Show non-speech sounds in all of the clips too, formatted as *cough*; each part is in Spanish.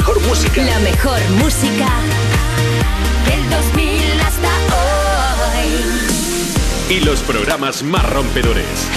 mejor música. La mejor música del 2000 hasta hoy. Y los programas más rompedores.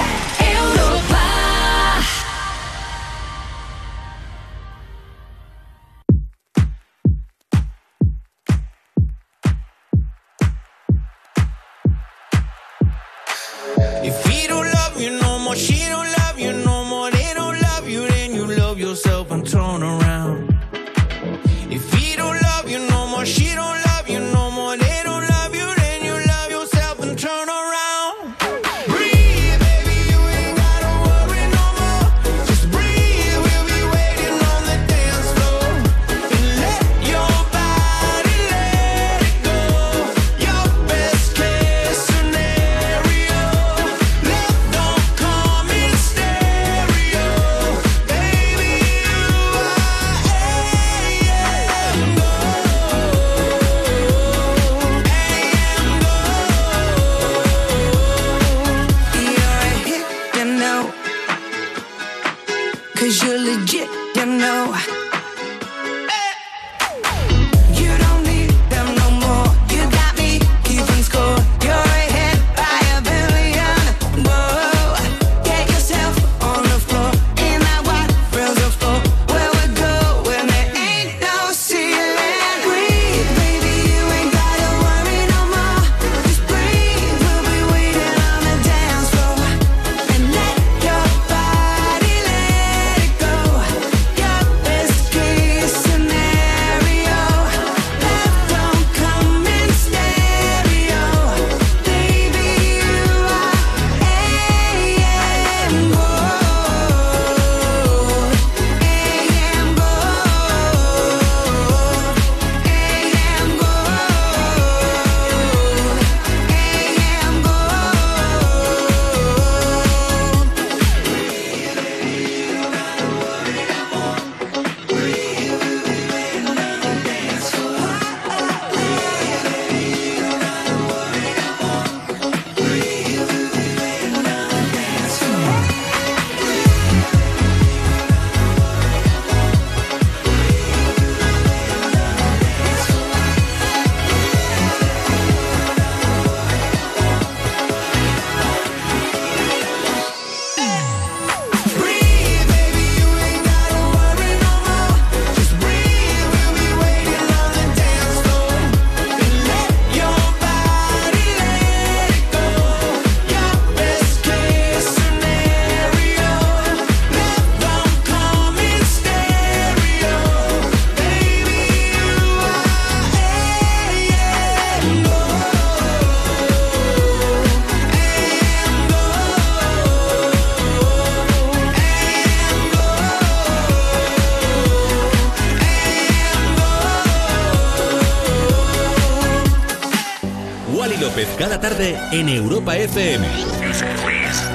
En Europa FM.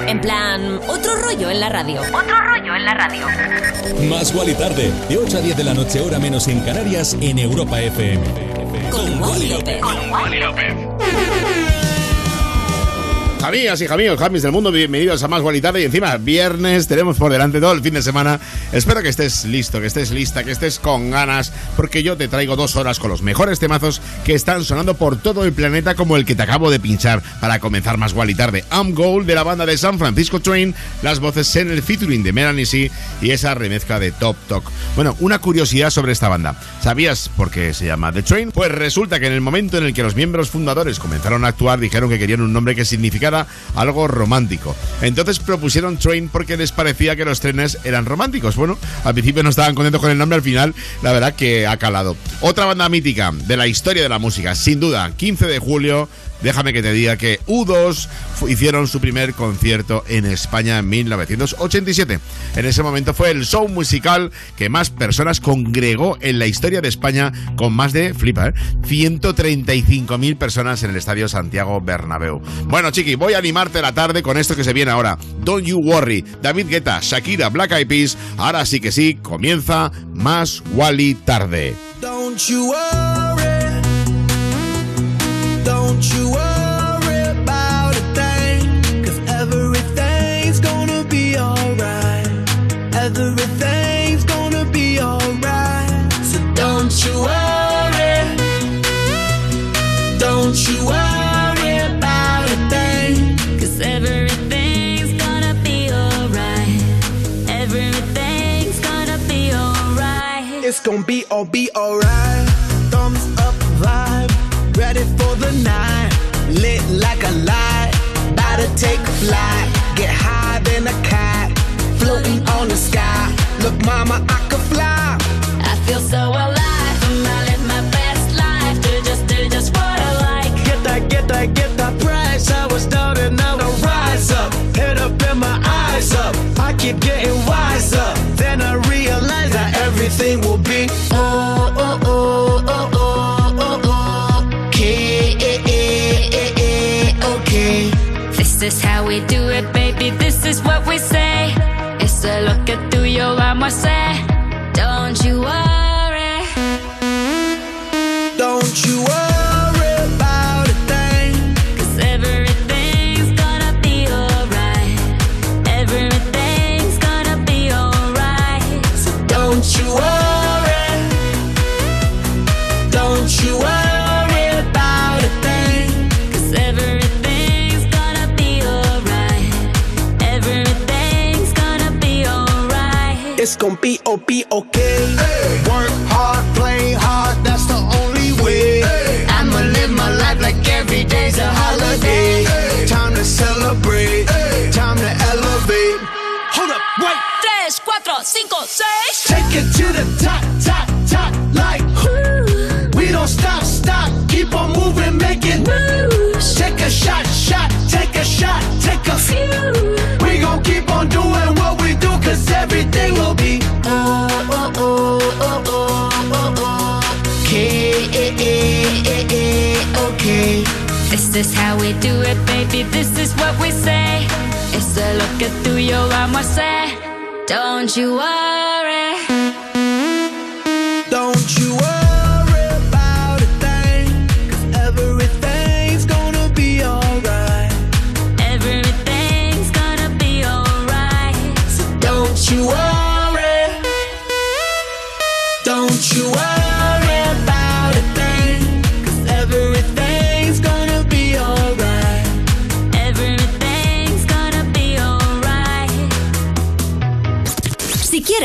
En plan, otro rollo en la radio. Otro rollo en la radio. Más Wally tarde, de 8 a 10 de la noche, hora menos en Canarias, en Europa FM. Con, Wally López. Con Wally López. Amigas y amigos, Jamis del mundo, bienvenidos a Más Tarde y encima viernes tenemos por delante todo el fin de semana. Espero que estés listo, que estés lista, que estés con ganas, porque yo te traigo dos horas con los mejores temazos que están sonando por todo el planeta como el que te acabo de pinchar para comenzar Más y Tarde. I'm Gold de la banda de San Francisco Train, las voces en el featuring de Melanie C y esa remezcla de Top Talk. Bueno, una curiosidad sobre esta banda. ¿Sabías por qué se llama The Train? Pues resulta que en el momento en el que los miembros fundadores comenzaron a actuar dijeron que querían un nombre que significara algo romántico. Entonces propusieron Train porque les parecía que los trenes eran románticos. Bueno, al principio no estaban contentos con el nombre, al final la verdad que ha calado. Otra banda mítica de la historia de la música, sin duda, 15 de julio déjame que te diga que U2 hicieron su primer concierto en España en 1987. En ese momento fue el show musical que más personas congregó en la historia de España con más de, flipa, ¿eh? 135.000 personas en el Estadio Santiago Bernabéu. Bueno, chiqui, voy a animarte la tarde con esto que se viene ahora. Don't You Worry, David Guetta, Shakira, Black Eyed Peas. Ahora sí que sí, comienza más Wally tarde. Don't you worry. Don't you worry about a flight. Get higher than a cat, floating on the sky. Look, mama, I could fly. I feel so alive. I'm I live my best life. Do just, do just what I like. Get that, get that, get that price. I was down and now I rise up. Head up and my eyes up. I keep getting wiser. Then I realize that everything will be oh, is what we say. It's a look at tuyo, vamos a hacer. Alright. It's gonna be oh be okay. Work hard, play hard, that's the only way. I'ma live my life like every day's a holiday. Time to celebrate, time to elevate. Hold up, wait, 3, 4, 5, 6. take it to the top, top, top, like whoo. We don't stop, stop, keep on moving, make it moves. Take a shot, shot, take a shot, take a few. This is how we do it, baby. This is what we say. It's a look at tuyo, vamos a hacer. Don't you worry. Don't you worry about a thing, cause everything's gonna be alright. Everything's gonna be alright. So don't you worry.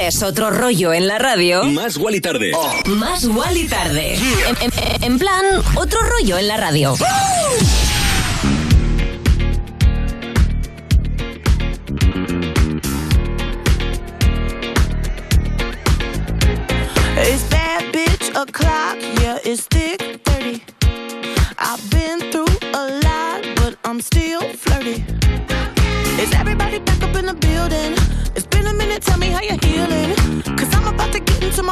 Quieres otro rollo en la radio, Más Wally Tarde. más y tarde. En, en- en plan, otro rollo en la radio. It's bad bitch o'clock, yeah, it's thick 30. I've been through a lot, but I'm still flirty. Is everybody back up in the building? It's been a minute, tell me how you're healing.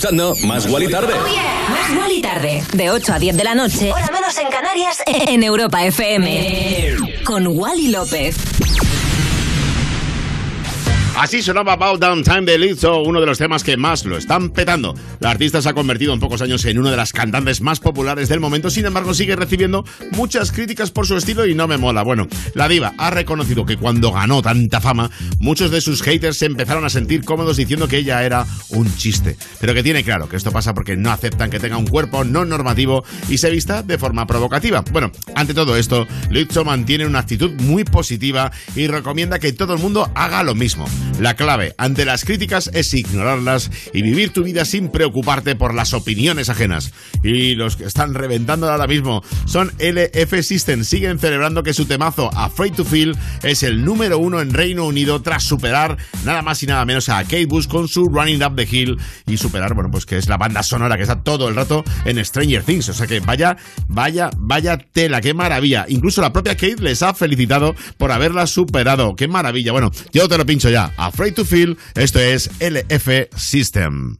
Escuchando Más Guali Tarde. Más Guali Tarde. De 8 a 10 de la noche. Hora menos en Canarias. En Europa FM. Con Wally López. Así sonaba About Down Time de Lizzo, uno de los temas que más lo están petando. La artista se ha convertido en pocos años en una de las cantantes más populares del momento, sin embargo sigue recibiendo muchas críticas por su estilo y no me mola. Bueno, la diva ha reconocido que cuando ganó tanta fama, muchos de sus haters se empezaron a sentir cómodos diciendo que ella era un chiste. Pero que tiene claro que esto pasa porque no aceptan que tenga un cuerpo no normativo y se vista de forma provocativa. Bueno, ante todo esto, Lizzo mantiene una actitud muy positiva y recomienda que todo el mundo haga lo mismo. La clave ante las críticas es ignorarlas y vivir tu vida sin preocuparte por las opiniones ajenas. Y los que están reventando ahora mismo son LF System. Siguen celebrando que su temazo Afraid to Feel es el número uno en Reino Unido tras superar nada más y nada menos a Kate Bush con su Running Up the Hill y superar, bueno, pues que es la banda sonora que está todo el rato en Stranger Things. O sea que vaya, vaya, vaya tela, qué maravilla. Incluso la propia Kate les ha felicitado por haberla superado. Qué maravilla. Bueno, yo te lo pincho ya. Afraid to Feel, esto es LF System.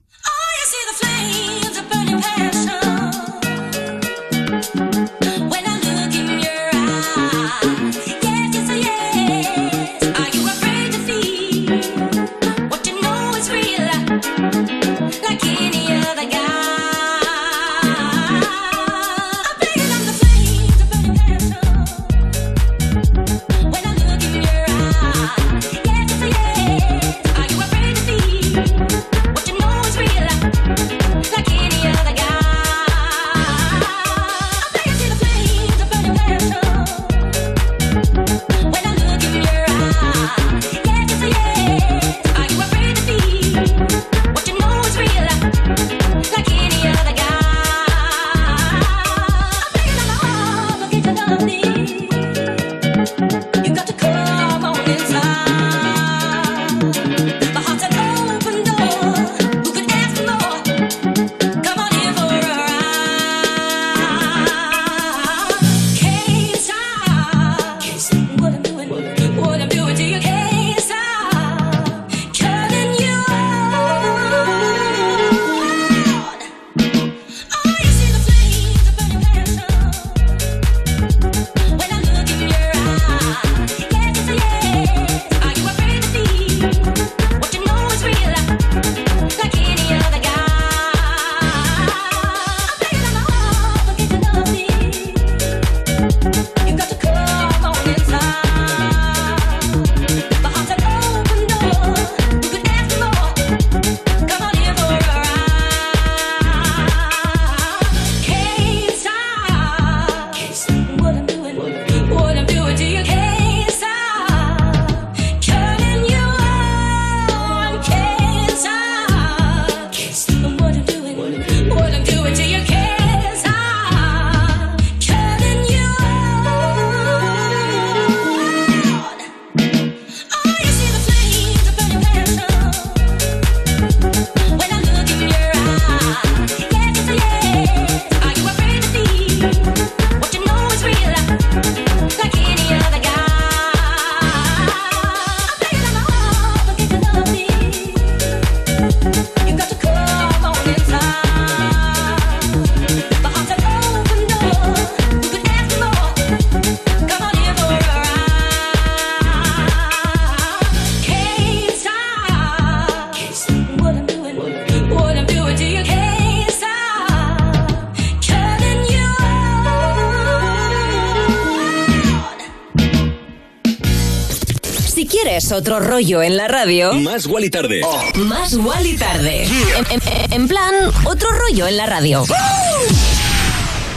Otro rollo en la radio. Más y Tarde. Más y Tarde. En, en, en, plan, otro rollo en la radio.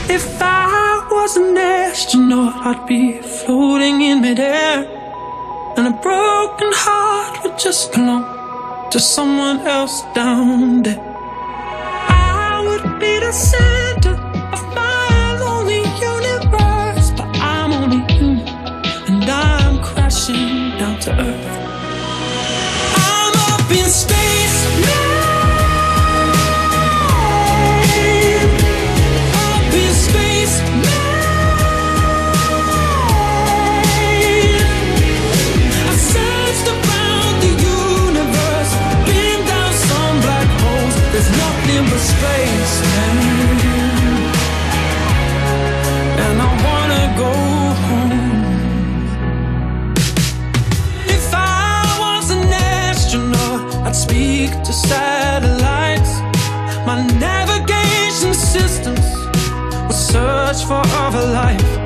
If I was an astronaut, I'd be floating in midair. And a broken heart would just belong to someone else down there. I would be the center search for other life.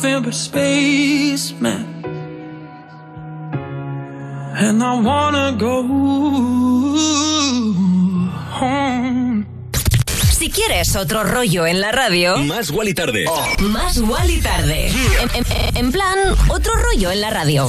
Nothing but space, man. And I wanna go home. Si quieres otro rollo en la radio, Más Wally tarde. más Wally tarde. En, en- en plan, otro rollo en la radio.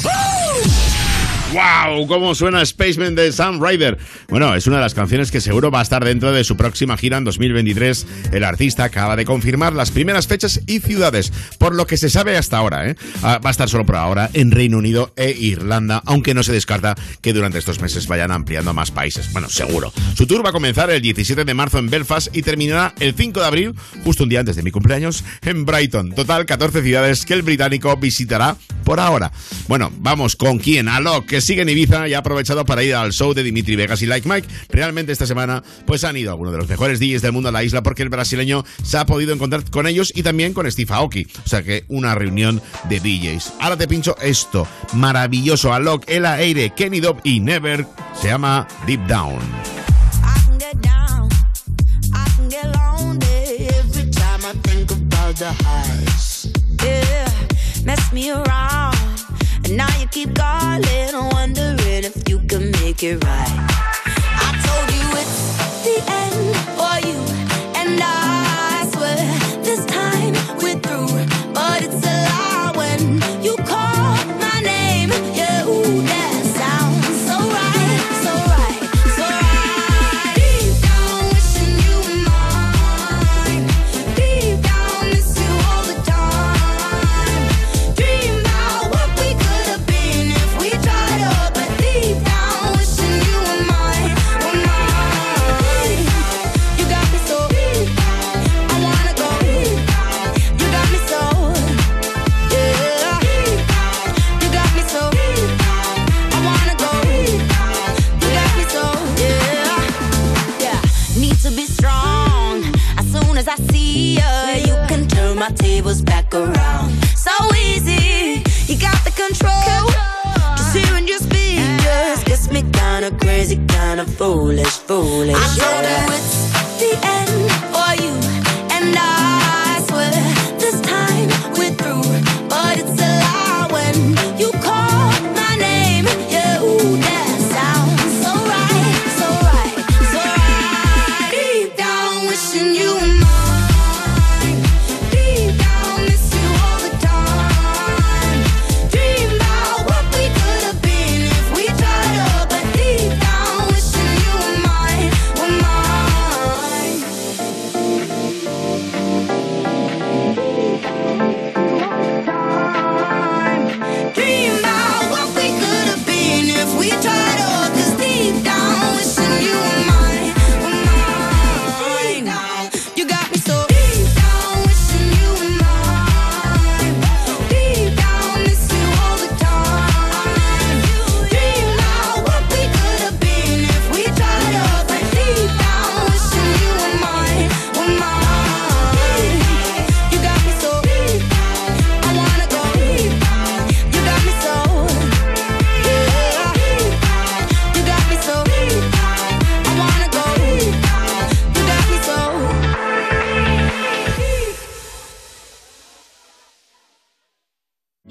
¡Wow! ¿Cómo suena Spaceman de Sam Ryder? Bueno, es una de las canciones que seguro va a estar dentro de su próxima gira en 2023. El artista acaba de confirmar las primeras fechas y ciudades, por lo que se sabe hasta ahora. ¿eh? Ah, Va a estar solo por ahora en Reino Unido e Irlanda, aunque no se descarta que durante estos meses vayan ampliando a más países. Bueno, seguro. Su tour va a comenzar el 17 de marzo en Belfast y terminará el 5 de abril, justo un día antes de mi cumpleaños, en Brighton. Total, 14 ciudades que el británico visitará por ahora. Bueno, vamos con quién, Alok, que sigue en Ibiza y ha aprovechado para ir al show de Dimitri Vegas y Like Mike. Realmente esta semana pues han ido algunos de los mejores DJs del mundo a la isla porque el brasileño se ha podido encontrar con ellos y también con Steve Aoki. O sea que una reunión de DJs. Ahora te pincho esto, maravilloso Alok, El Aire, Kenny Dobb y Never, se llama Deep Down. The mess me around, and now you keep calling, wondering if you can make it right. I told you it's the end for you, and I kinda crazy, kinda foolish, foolish. I told you it's the end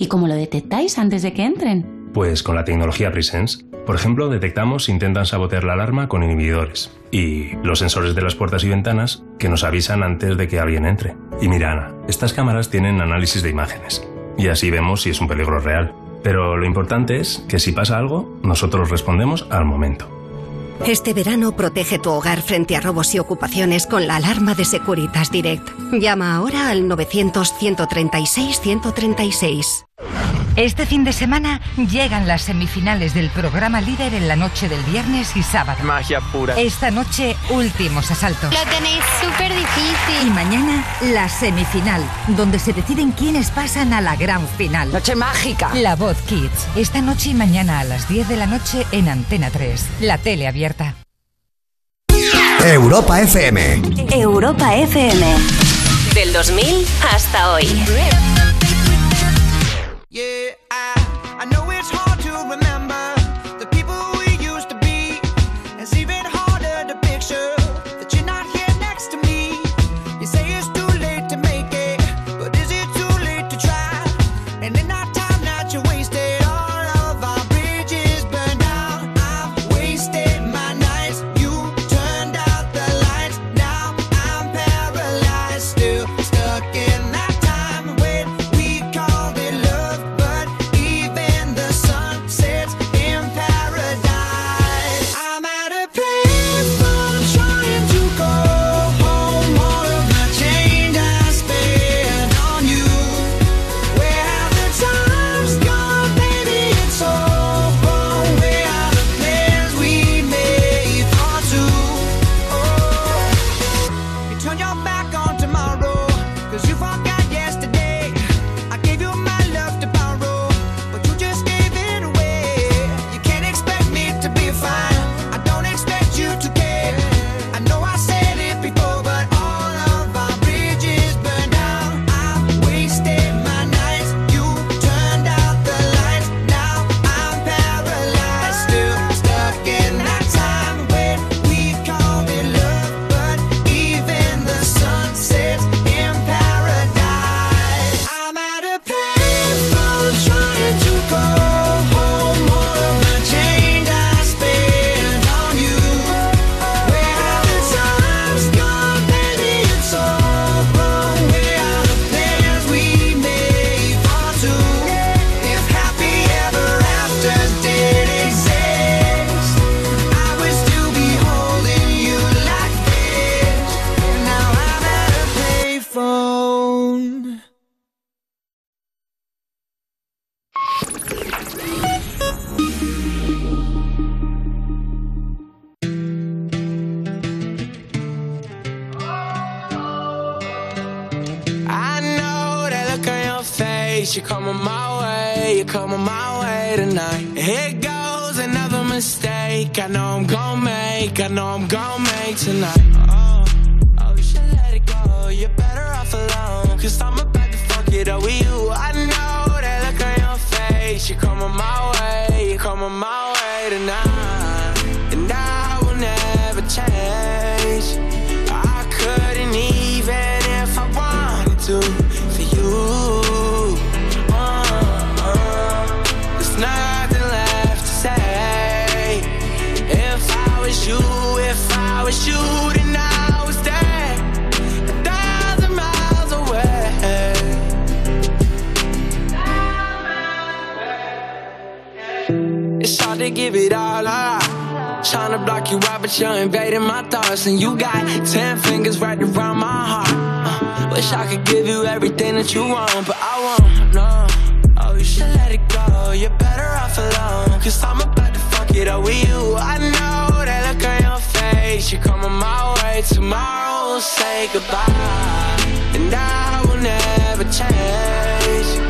¿Y cómo lo detectáis antes de que entren? Pues con la tecnología Presence. Por ejemplo, detectamos si intentan sabotear la alarma con inhibidores. Y los sensores de las puertas y ventanas que nos avisan antes de que alguien entre. Y mira, Ana, estas cámaras tienen análisis de imágenes. Y así vemos si es un peligro real. Pero lo importante es que si pasa algo, nosotros respondemos al momento. Este verano protege tu hogar frente a robos y ocupaciones con la alarma de Securitas Direct. Llama ahora al 900-136-136. Este fin de semana llegan las semifinales del programa líder en la noche del viernes y sábado. Magia pura. Esta noche, últimos asaltos. Lo tenéis súper difícil. Y mañana, la semifinal, donde se deciden quiénes pasan a la gran final. Noche mágica. La Voz Kids. Esta noche y mañana a las 10 de la noche en Antena 3. La tele abierta. Europa FM. Europa FM. Del 2000 hasta hoy. Yeah, I, I know I'm gonna give it all up. Trying to block you out, but you're invading my thoughts. And you got ten fingers right around my heart. Uh, wish I could give you everything that you want, but I won't. No. Oh, you should let it go. You're better off alone. Cause I'm about to fuck it up with you. I know that look on your face. You're coming my way. Tomorrow we'll say goodbye. And I will never change.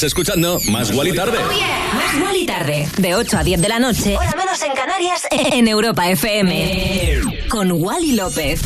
Estás escuchando Más Guali Tarde. Más Guali Tarde. De 8 a 10 de la noche. Hora menos en Canarias. *laughs* En Europa FM. Con Wally López.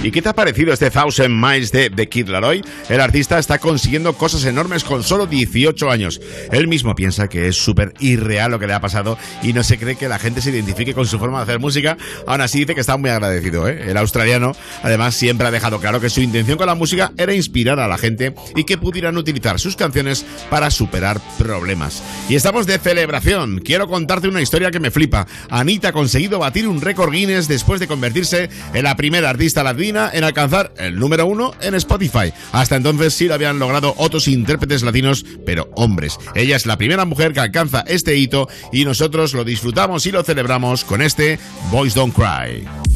¿Y qué te ha parecido este Thousand Miles de, de Kid Laroi? El artista está consiguiendo cosas enormes con solo 18 años. Él mismo piensa que es súper irreal lo que le ha pasado y no se cree que la gente se identifique con su forma de hacer música. Aún así dice que está muy agradecido. ¿eh? El australiano además siempre ha dejado claro que su intención con la música era inspirar a la gente y que pudieran utilizar sus canciones para superar problemas. Y estamos de celebración. Quiero contarte una historia que me flipa. Anita ha conseguido batir un récord Guinness después de convertirse en la primera artista latina en alcanzar el número uno en Spotify. Hasta entonces sí lo habían logrado otros intérpretes latinos, pero hombres. Ella es la primera mujer que alcanza este hito y nosotros lo disfrutamos y lo celebramos con este Boys Don't Cry.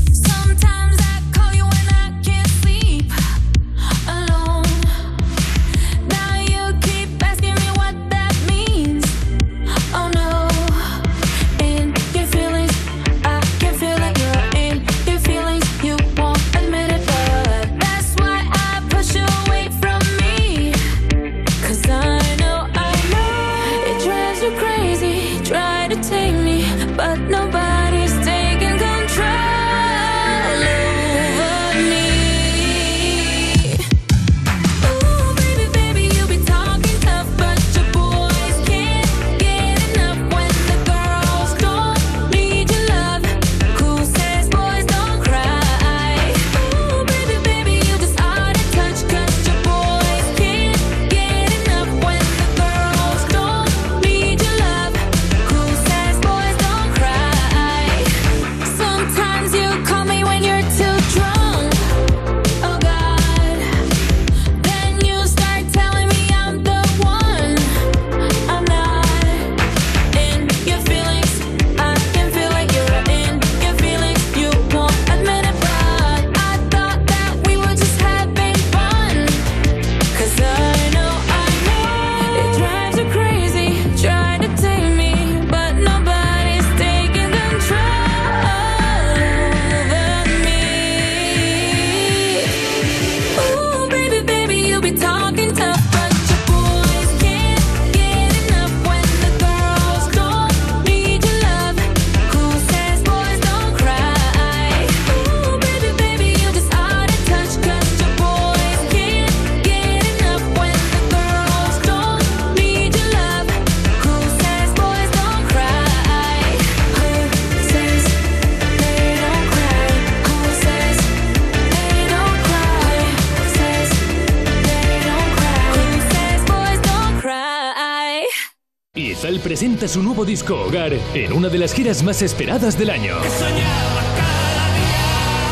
Presenta su nuevo disco Hogar en una de las giras más esperadas del año.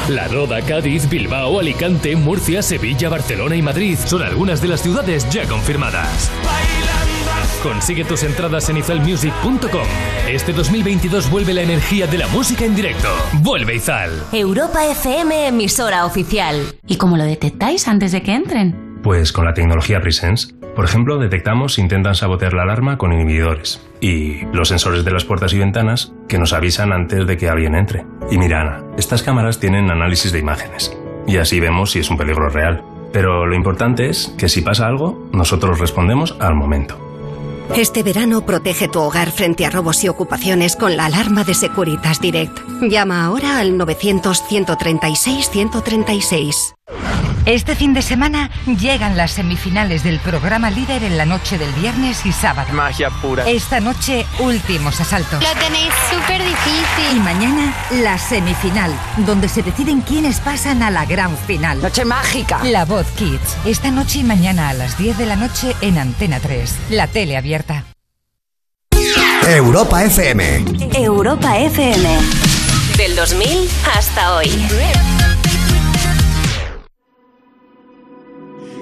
La Roda, Cádiz, Bilbao, Alicante, Murcia, Sevilla, Barcelona y Madrid son algunas de las ciudades ya confirmadas. Consigue tus entradas en izalmusic.com. Este 2022 vuelve la energía de la música en directo. Vuelve Izal. Europa FM, emisora oficial. ¿Y cómo lo detectáis antes de que entren? Pues con la tecnología Presence. Por ejemplo, detectamos si intentan sabotear la alarma con inhibidores. Y los sensores de las puertas y ventanas que nos avisan antes de que alguien entre. Y mira, Ana, estas cámaras tienen análisis de imágenes. Y así vemos si es un peligro real. Pero lo importante es que si pasa algo, nosotros respondemos al momento. Este verano protege tu hogar frente a robos y ocupaciones con la alarma de Securitas Direct. Llama ahora al 900-136-136. Este fin de semana llegan las semifinales del programa líder en la noche del viernes y sábado. Magia pura. Esta noche, últimos asaltos. Lo tenéis súper difícil. Y mañana, la semifinal, donde se deciden quiénes pasan a la gran final. Noche mágica. La Voz Kids. Esta noche y mañana a las 10 de la noche en Antena 3. La tele abierta. Europa FM. Europa FM. Del 2000 hasta hoy.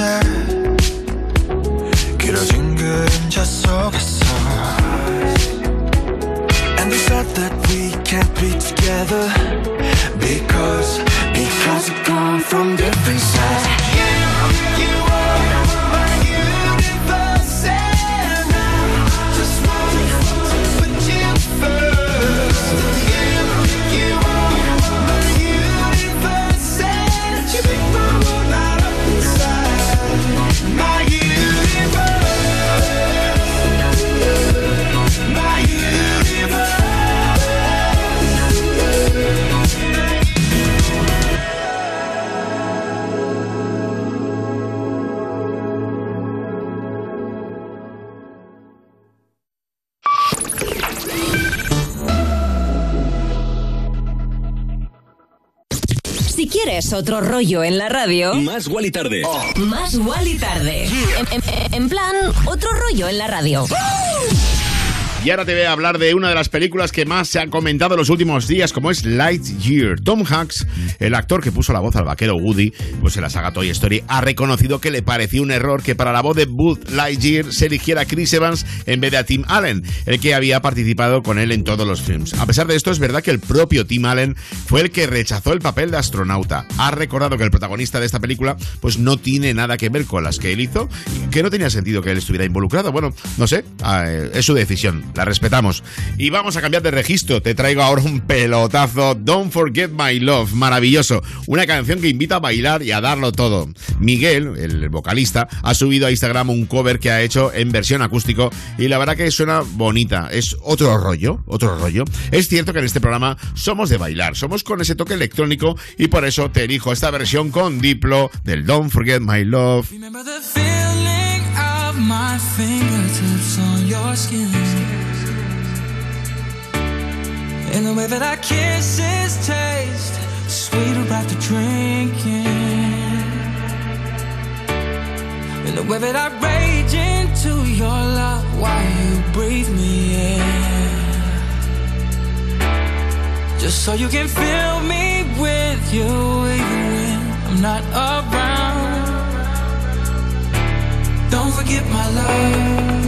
변했었지. 길어진 그림자 속에서 And they said that we can't be together Because, because we come from different sides Quieres otro rollo en la radio, Más Wally Tarde. más Wally tarde. En, en- en plan, otro rollo en la radio. Y ahora te voy a hablar de una de las películas que más se han comentado en los últimos días, como es Lightyear. Tom Hanks, el actor que puso la voz al vaquero Woody, pues en la saga Toy Story, ha reconocido que le pareció un error que para la voz de Buzz Lightyear se eligiera Chris Evans en vez de a Tim Allen, el que había participado con él en todos los films. A pesar de esto, es verdad que el propio Tim Allen fue el que rechazó el papel de astronauta. Ha recordado que el protagonista de esta película pues no tiene nada que ver con las que él hizo, y que no tenía sentido que él estuviera involucrado. Bueno, no sé, eh, es su decisión la respetamos. Y vamos a cambiar de registro. Te traigo ahora un pelotazo. Don't Forget My Love. Maravilloso. Una canción que invita a bailar y a darlo todo. Miguel, el vocalista, ha subido a Instagram un cover que ha hecho en versión acústico y la verdad que suena bonita. Es otro rollo, otro rollo. Es cierto que en este programa somos de bailar, somos con ese toque electrónico y por eso te elijo esta versión con Diplo del Don't Forget My Love. And the way that our kisses taste sweeter after drinking. And the way that I rage into your love while you breathe me in. Just so you can fill me with you even when I'm not around. Don't forget my love.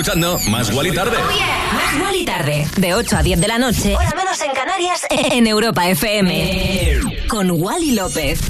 escuchando Más Gual Tarde. Más Gual Tarde. De 8 a 10 de la noche. Hora menos en Canarias. En Europa FM. Con Wally López.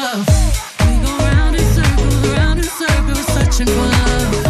love. We go round in circles, round in circles, searching for love.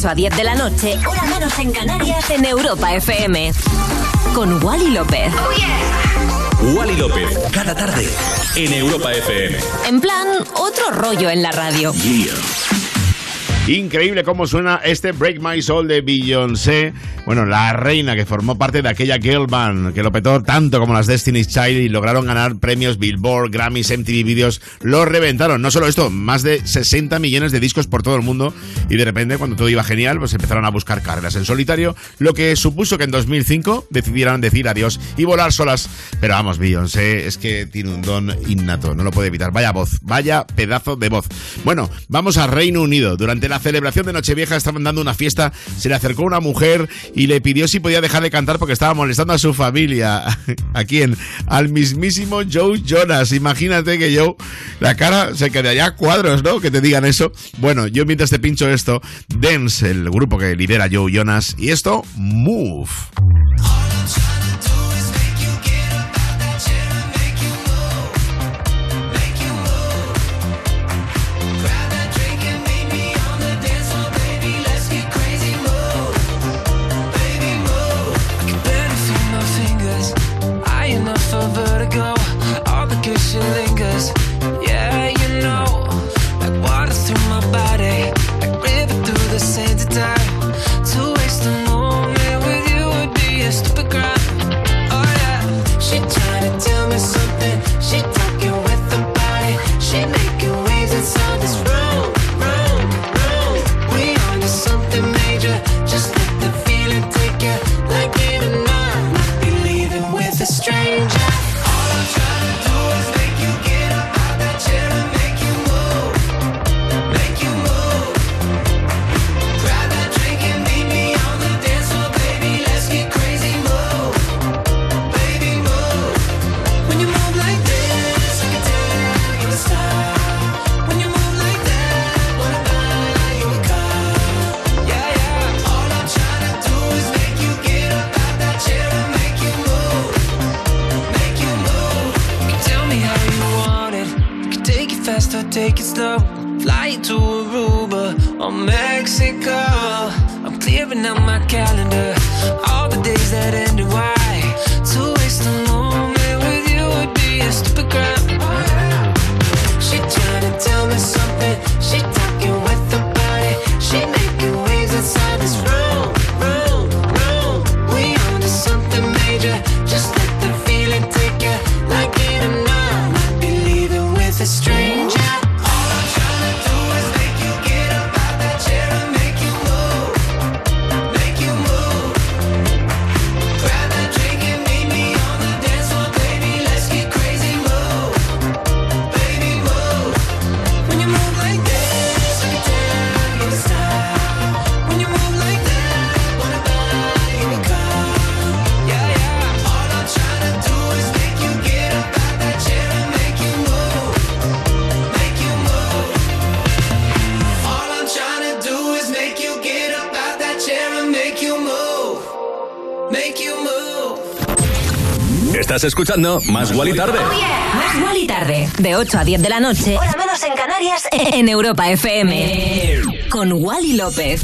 8 a 10 de la noche, hora menos en Canarias, en Europa FM. Con Wally López. Oh. Wally López, cada tarde, en Europa FM. En plan, otro rollo en la radio. Increíble cómo suena este Break My Soul de Beyoncé bueno, la reina que formó parte de aquella girl band que lo petó tanto como las Destiny's Child y lograron ganar premios Billboard, Grammys, MTV Videos, lo reventaron. No solo esto, más de 60 millones de discos por todo el mundo y de repente cuando todo iba genial, pues empezaron a buscar carreras en solitario, lo que supuso que en 2005 decidieran decir adiós y volar solas. Pero vamos, Beyoncé es que tiene un don innato, no lo puede evitar. Vaya voz, vaya pedazo de voz. Bueno, vamos a Reino Unido. Durante la celebración de Nochevieja estaban dando una fiesta, se le acercó una mujer y le pidió si podía dejar de cantar porque estaba molestando a su familia. *laughs* ¿A quién? Al mismísimo Joe Jonas. Imagínate que Joe, la cara se quedaría a cuadros, ¿no? Que te digan eso. Bueno, yo mientras te pincho esto, Dance, el grupo que lidera Joe Jonas, y esto, Move. actually Estás escuchando Más Gual y Tarde. Oh yeah. Más Gual y Tarde. De 8 a 10 de la noche. Hora menos en Canarias. En Europa FM. Eh. Con Wally López.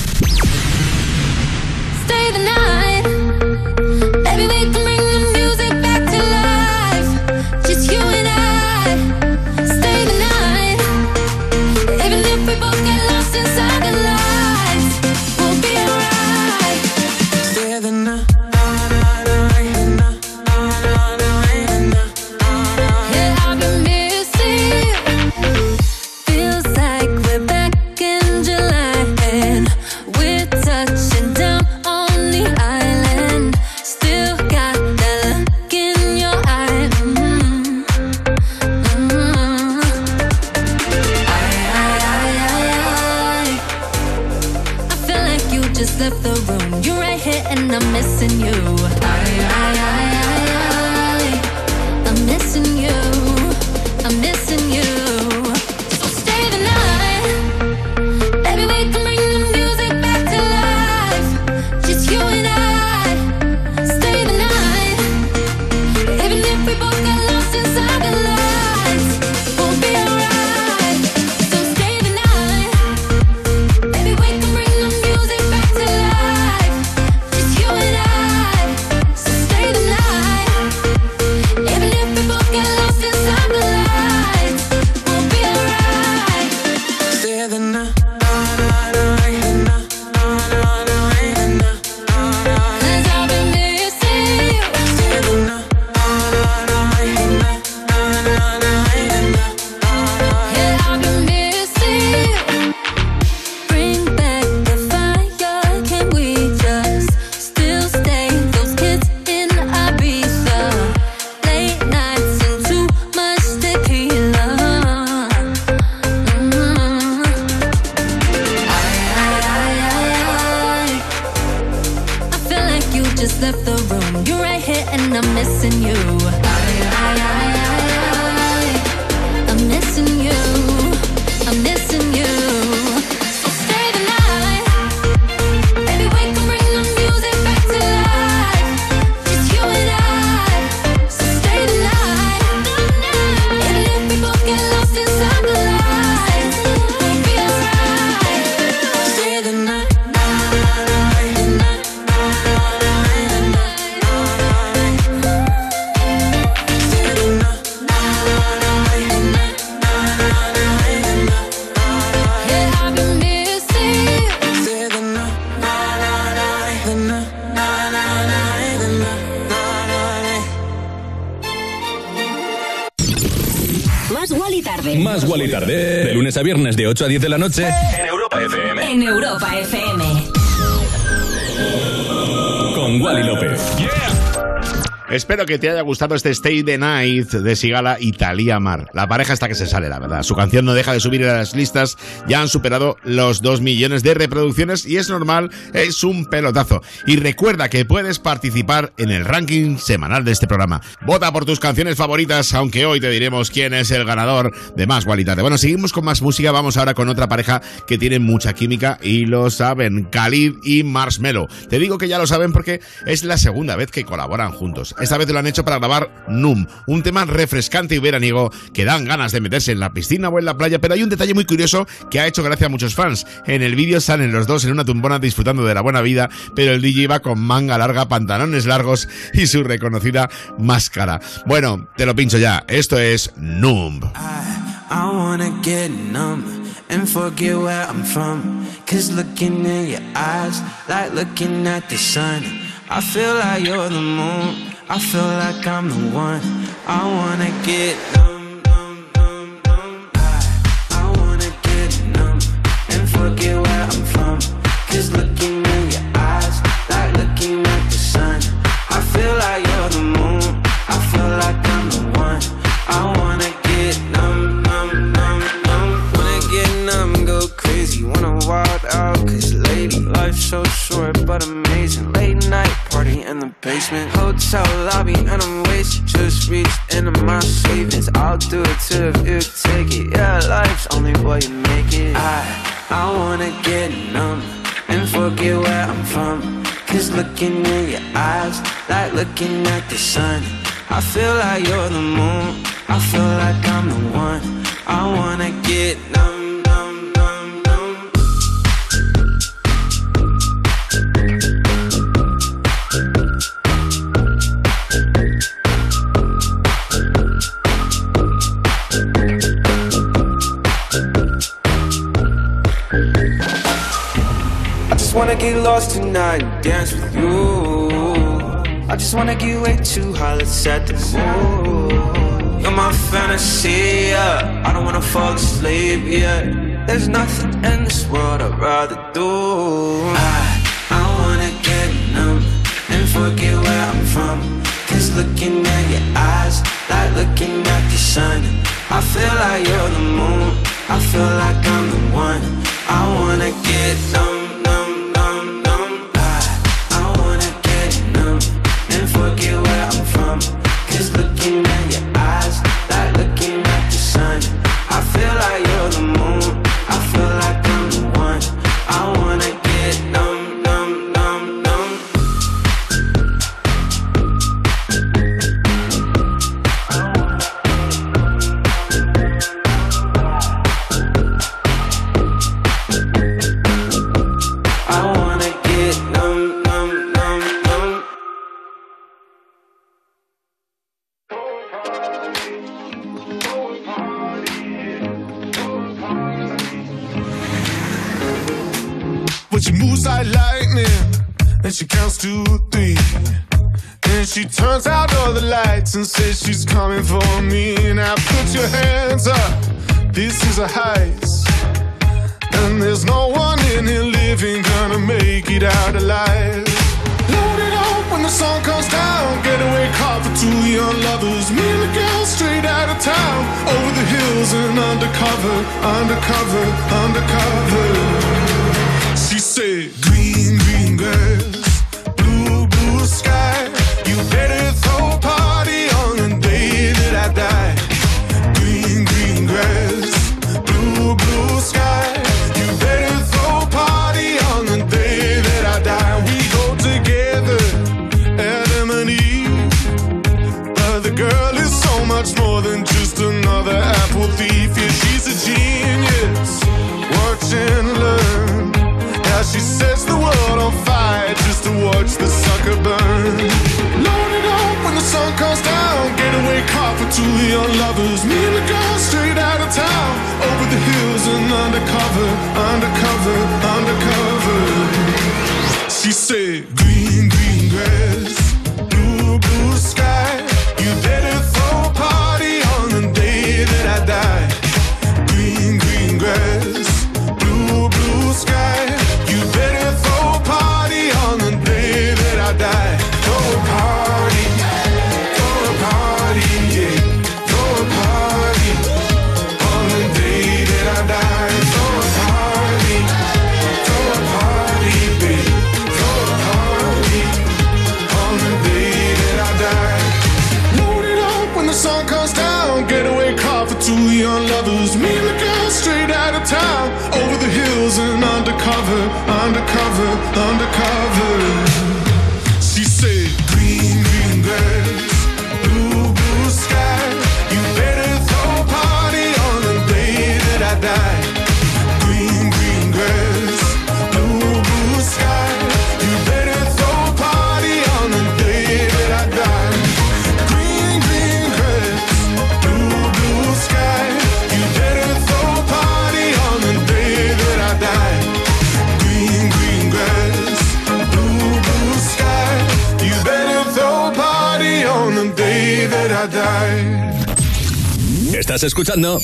Lunes a viernes de 8 a 10 de la noche. En Europa FM. En Europa FM. Con Wally López. Espero que te haya gustado este Stay the Night de Sigala y Thalía Mar. La pareja está que se sale, la verdad. Su canción no deja de subir a las listas. Ya han superado los 2 millones de reproducciones y es normal, es un pelotazo. Y recuerda que puedes participar en el ranking semanal de este programa. Vota por tus canciones favoritas, aunque hoy te diremos quién es el ganador de más Gualitate. Bueno, seguimos con más música. Vamos ahora con otra pareja que tiene mucha química y lo saben. Khalid y Marshmello. Te digo que ya lo saben porque es la segunda vez que colaboran juntos. Esta vez lo han hecho para grabar Num, un tema refrescante y veraniego que dan ganas de meterse en la piscina o en la playa, pero hay un detalle muy curioso que ha hecho gracia a muchos fans. En el vídeo salen los dos en una tumbona disfrutando de la buena vida, pero el DJ va con manga larga, pantalones largos y su reconocida máscara. Bueno, te lo pincho ya. Esto es numb and forget where I'm from. Cause looking in your eyes, like looking at the sun. I feel like you're the moon. I feel like I'm the one. I wanna get numb, numb, numb, numb. I, I wanna get numb and forget where I'm from. Cause looking in your eyes, like looking at the sun. I feel like you're the moon. I feel like I'm the one. I wanna get numb, numb, numb, numb. Wanna get numb, go crazy. Wanna wild out, cause life's so short but amazing. Late night party in the basement. Hotel lobby, and I'm wasted. Just reached into my savings. I'll do it too if you take it. Yeah, life's only what you make it. I, I wanna get numb and forget where I'm from. Cause looking in your eyes, like looking at the sun. I feel like you're the moon. I feel like I'm the one. I wanna get numb, wanna get lost tonight and dance with you. I just wanna get way too high, let's set the mood. You're my fantasy, yeah. I don't wanna fall asleep, yeah. There's nothing in this world I'd rather do. I, I wanna get numb and forget where I'm from. Cause looking at your eyes, like looking at the sun. I feel like you're the moon. I feel like I'm the one. I wanna get numb,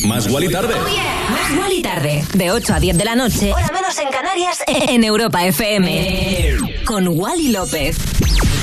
Más Guali Tarde. Más Guali Tarde, de 8 a 10 de la noche, hora menos en Canarias, *laughs* en Europa FM. Con Wally López.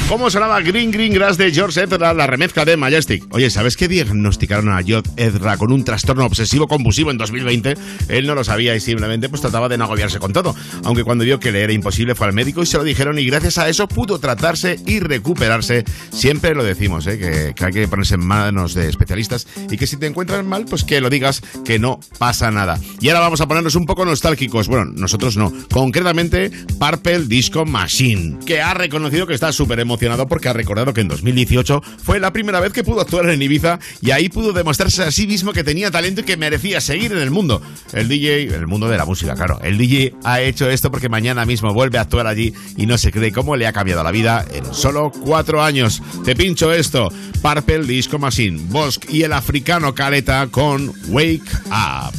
¿Cómo sonaba Green Green Grass de George Ezra, la remezcla de Majestic? Oye, ¿sabes qué diagnosticaron a George Ezra con un trastorno obsesivo compulsivo en 2020? Él no lo sabía y simplemente pues trataba de no agobiarse con todo. Aunque cuando vio que le era imposible fue al médico y se lo dijeron y gracias a eso pudo tratarse y recuperarse. Siempre lo decimos, ¿eh? que, hay que ponerse en manos de especialistas y que si te encuentras mal, pues que lo digas, que no pasa nada. Y ahora vamos a ponernos un poco nostálgicos. Bueno, nosotros no. Concretamente, Purple Disco Machine, que ha reconocido que está súper emocionado porque ha recordado que en 2018 fue la primera vez que pudo actuar en Ibiza y ahí pudo demostrarse a sí mismo que tenía talento y que merecía seguir en el mundo. El DJ, el mundo de la música, claro. El DJ ha hecho esto porque mañana mismo vuelve a actuar allí y no se cree cómo le ha cambiado la vida en solo cuatro años. Te pincho esto. Purple Disco Machine, Bosk y el africano Caleta con Wake Up.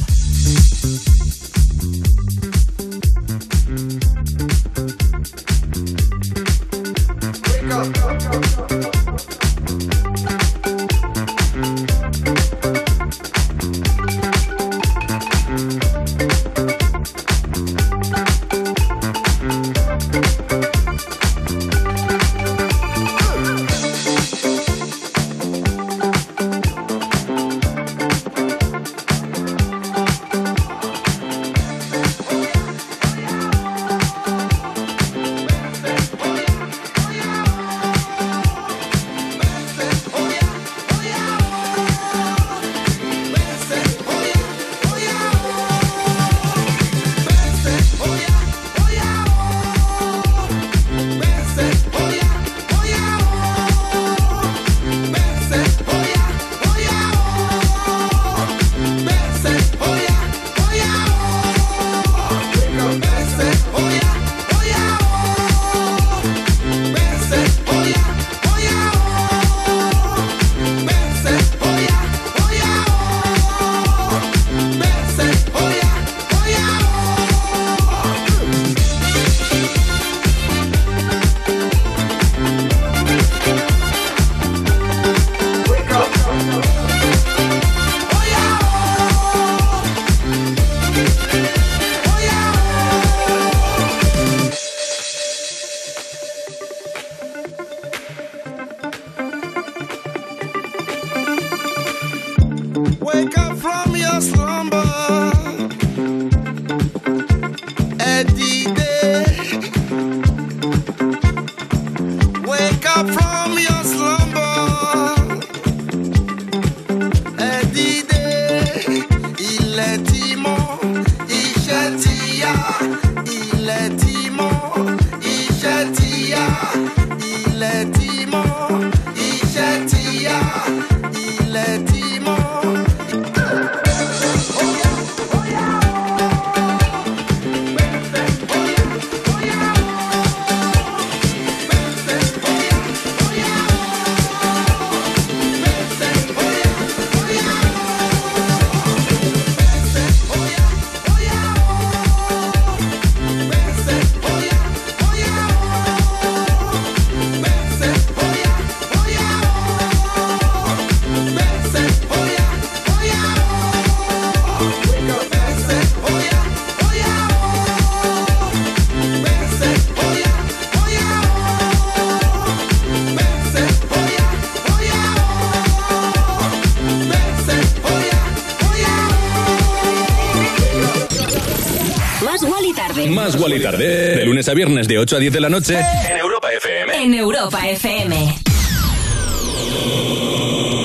Más Guali Tarde. De lunes a viernes de 8 a 10 de la noche. En Europa FM. En Europa FM.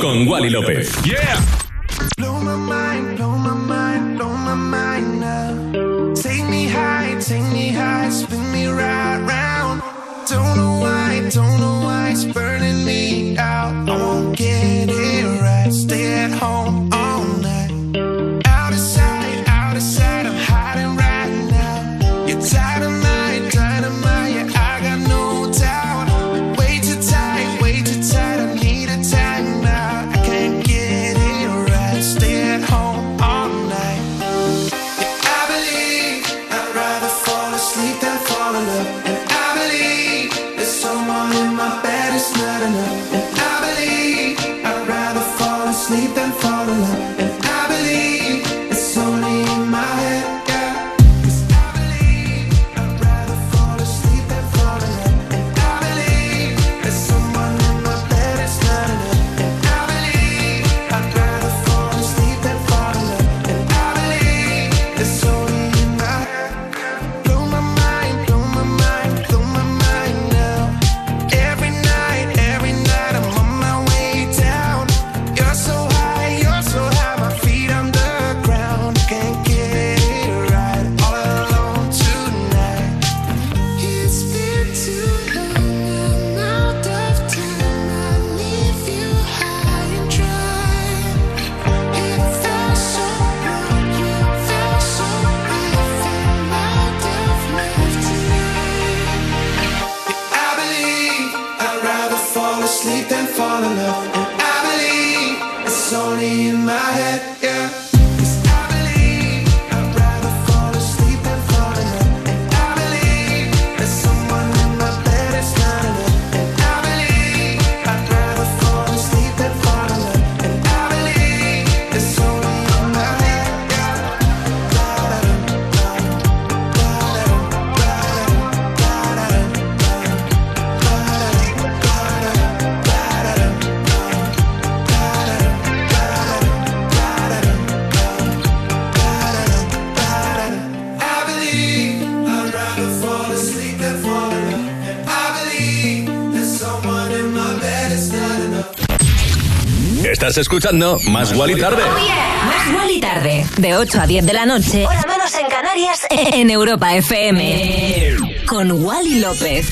Con Wally López. Yeah. Blow my mind, blow my mind, blow my mind now. Take me high, take me high, spin me right round. Don't know why, don't know why it's burning me out. Estás escuchando Más Guali Tarde. Más Guali Tarde. De 8 a 10 de la noche. Hora menos en Canarias. *laughs* En Europa FM. Con Wally López.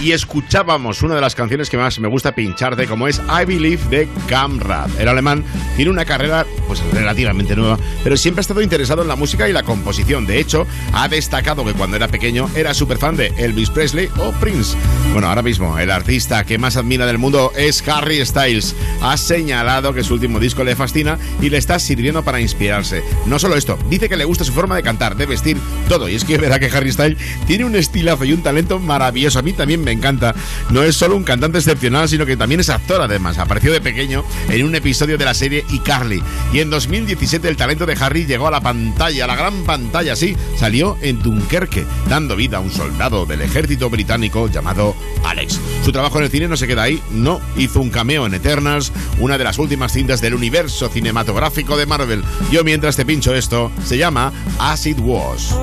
y escuchábamos una de las canciones que más me gusta pincharte, como es I Believe de Camrad. El alemán tiene una carrera pues relativamente nueva, pero siempre ha estado interesado en la música y la composición. De hecho, ha destacado que cuando era pequeño era súper fan de Elvis Presley o Prince. Bueno, ahora mismo el artista que más admira del mundo es Harry Styles. Ha señalado que su último disco le fascina y le está sirviendo para inspirarse. No solo esto, dice que le gusta su forma de cantar, de vestir, todo. Y es que verá que Harry Styles tiene un estilazo y un talento maravilloso. A mí también me encanta. No es solo un cantante excepcional, sino que también es actor además. Apareció de pequeño en un episodio de la serie iCarly. Y en 2017 el talento de Harry llegó a la pantalla, a la gran pantalla, sí. Salió en Dunkerque, dando vida a un soldado del ejército británico llamado Alex. Su trabajo en el cine no se queda ahí, no. Hizo un cameo en Eternals, una de las últimas cintas del universo cinematográfico de Marvel. Yo mientras te pincho esto, se llama Acid Was.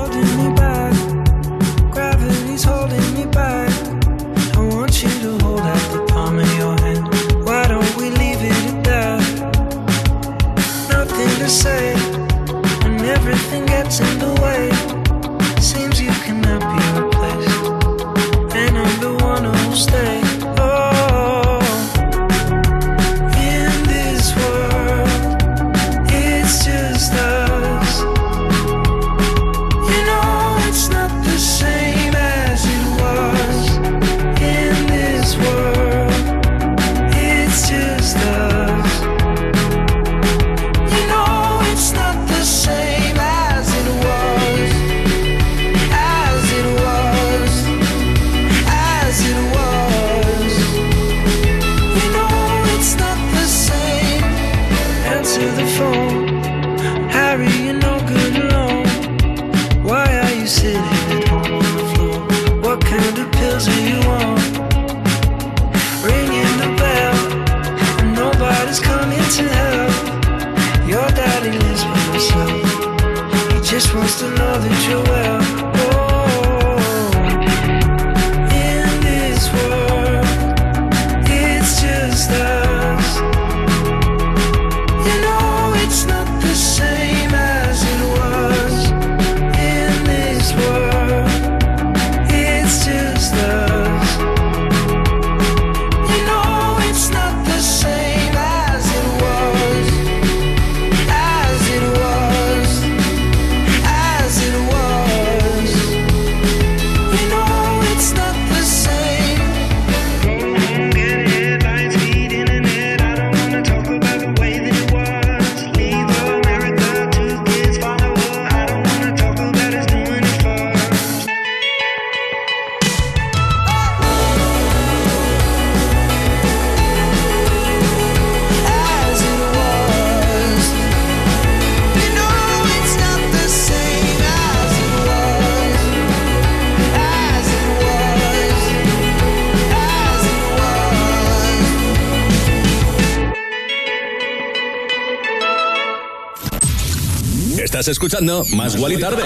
Estás escuchando Más Guali Tarde.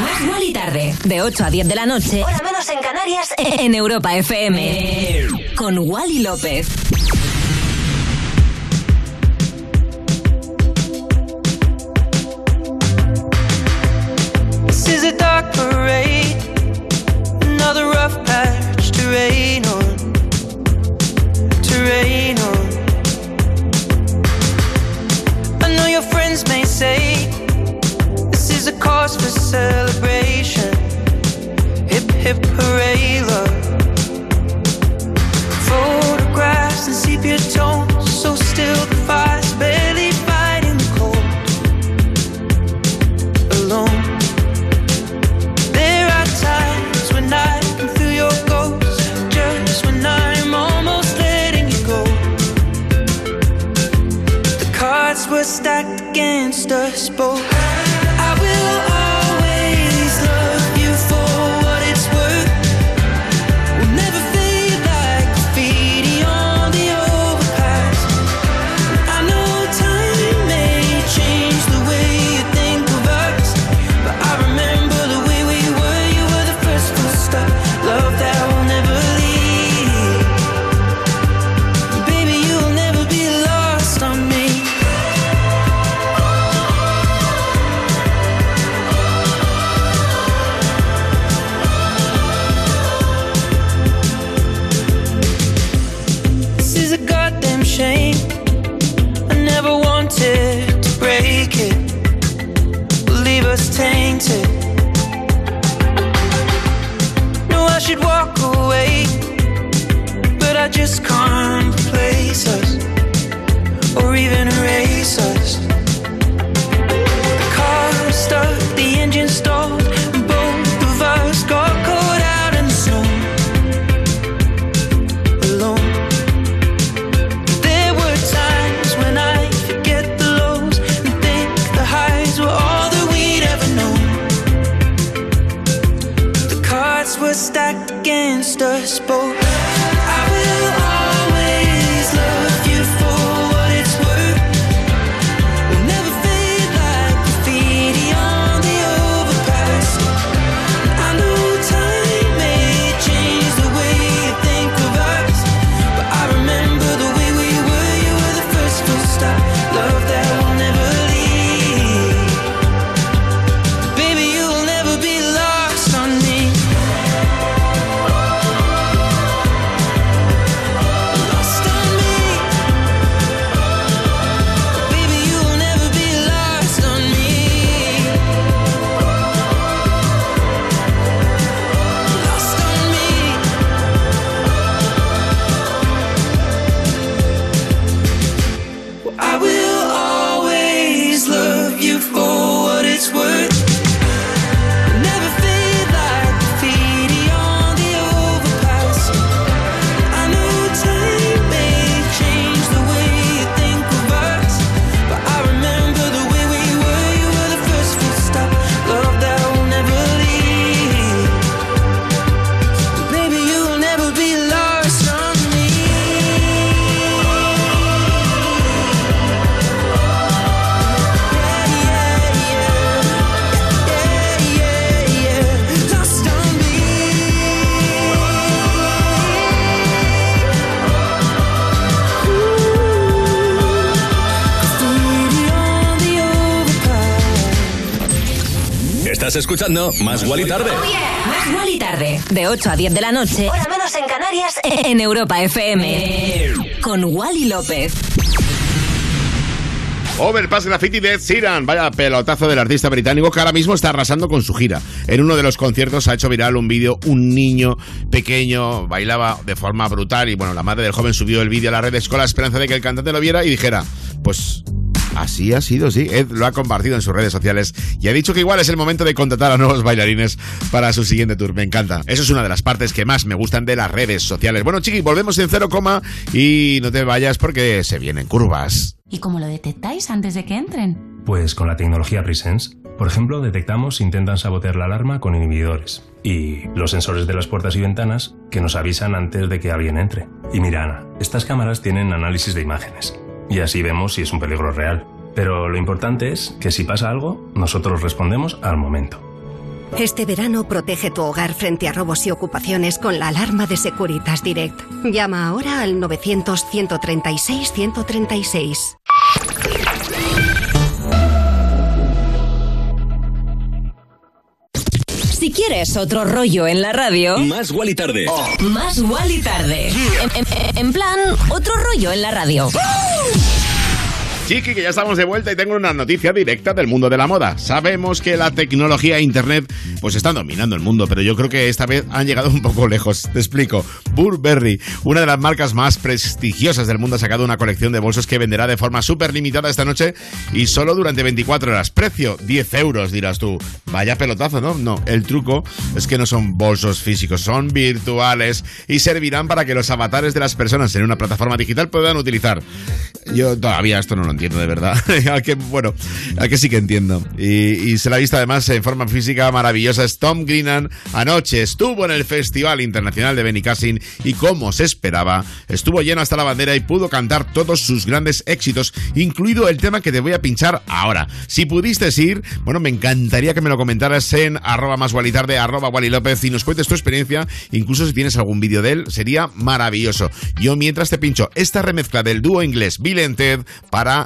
Más Guali Tarde, de 8 a 10 de la noche, hora menos en Canarias, en Europa FM. Con Wally López. Estás escuchando Más Guali Tarde. Más Guali Tarde, de 8 a 10 de la noche, hora menos en Canarias, *laughs* en Europa FM. Con Wally López. Overpass Graffiti de Ed Sheeran. Vaya pelotazo del artista británico que ahora mismo está arrasando con su gira. En uno de los conciertos ha hecho viral un vídeo, un niño pequeño bailaba de forma brutal y bueno, la madre del joven subió el vídeo a las redes con la esperanza de que el cantante lo viera y dijera, pues Así ha sido, sí. Ed lo ha compartido en sus redes sociales y ha dicho que igual es el momento de contratar a nuevos bailarines para su siguiente tour. Me encanta. Eso es una de las partes que más me gustan de las redes sociales. Bueno, chiqui, volvemos en cero coma y no te vayas porque se vienen curvas. ¿Y cómo lo detectáis antes de que entren? Pues con la tecnología Presence. Por ejemplo, detectamos si intentan sabotear la alarma con inhibidores. Y los sensores de las puertas y ventanas que nos avisan antes de que alguien entre. Y mira, Ana, estas cámaras tienen análisis de imágenes. Y así vemos si es un peligro real. Pero lo importante es que si pasa algo, nosotros respondemos al momento. Este verano protege tu hogar frente a robos y ocupaciones con la alarma de Securitas Direct. Llama ahora al 900-136-136. Si quieres otro rollo en la radio, Más Wally Tarde. más Wally tarde. En, en- en plan, otro rollo en la radio. Chiqui, que ya estamos de vuelta y tengo una noticia directa del mundo de la moda. Sabemos que la tecnología e internet pues están dominando el mundo, pero yo creo que esta vez han llegado un poco lejos. Te explico. Burberry, una de las marcas más prestigiosas del mundo, ha sacado una colección de bolsos que venderá de forma súper limitada esta noche y solo durante 24 horas. Precio 10 euros, dirás tú. Vaya pelotazo, ¿no? No, el truco es que no son bolsos físicos, son virtuales y servirán para que los avatares de las personas en una plataforma digital puedan utilizar. Yo todavía esto no lo entiendo de verdad. *laughs* que, bueno, a que sí que entiendo. Y, se la ha visto además en forma física maravillosa. Es Tom Greenan anoche estuvo en el Festival Internacional de Benicassin y como se esperaba, estuvo lleno hasta la bandera y pudo cantar todos sus grandes éxitos, incluido el tema que te voy a pinchar ahora. Si pudiste ir, bueno, me encantaría que me lo comentaras en arroba más arroba Wally y nos cuentes tu experiencia, incluso si tienes algún vídeo de él, sería maravilloso. Yo mientras te pincho esta remezcla del dúo inglés Bill and Ted para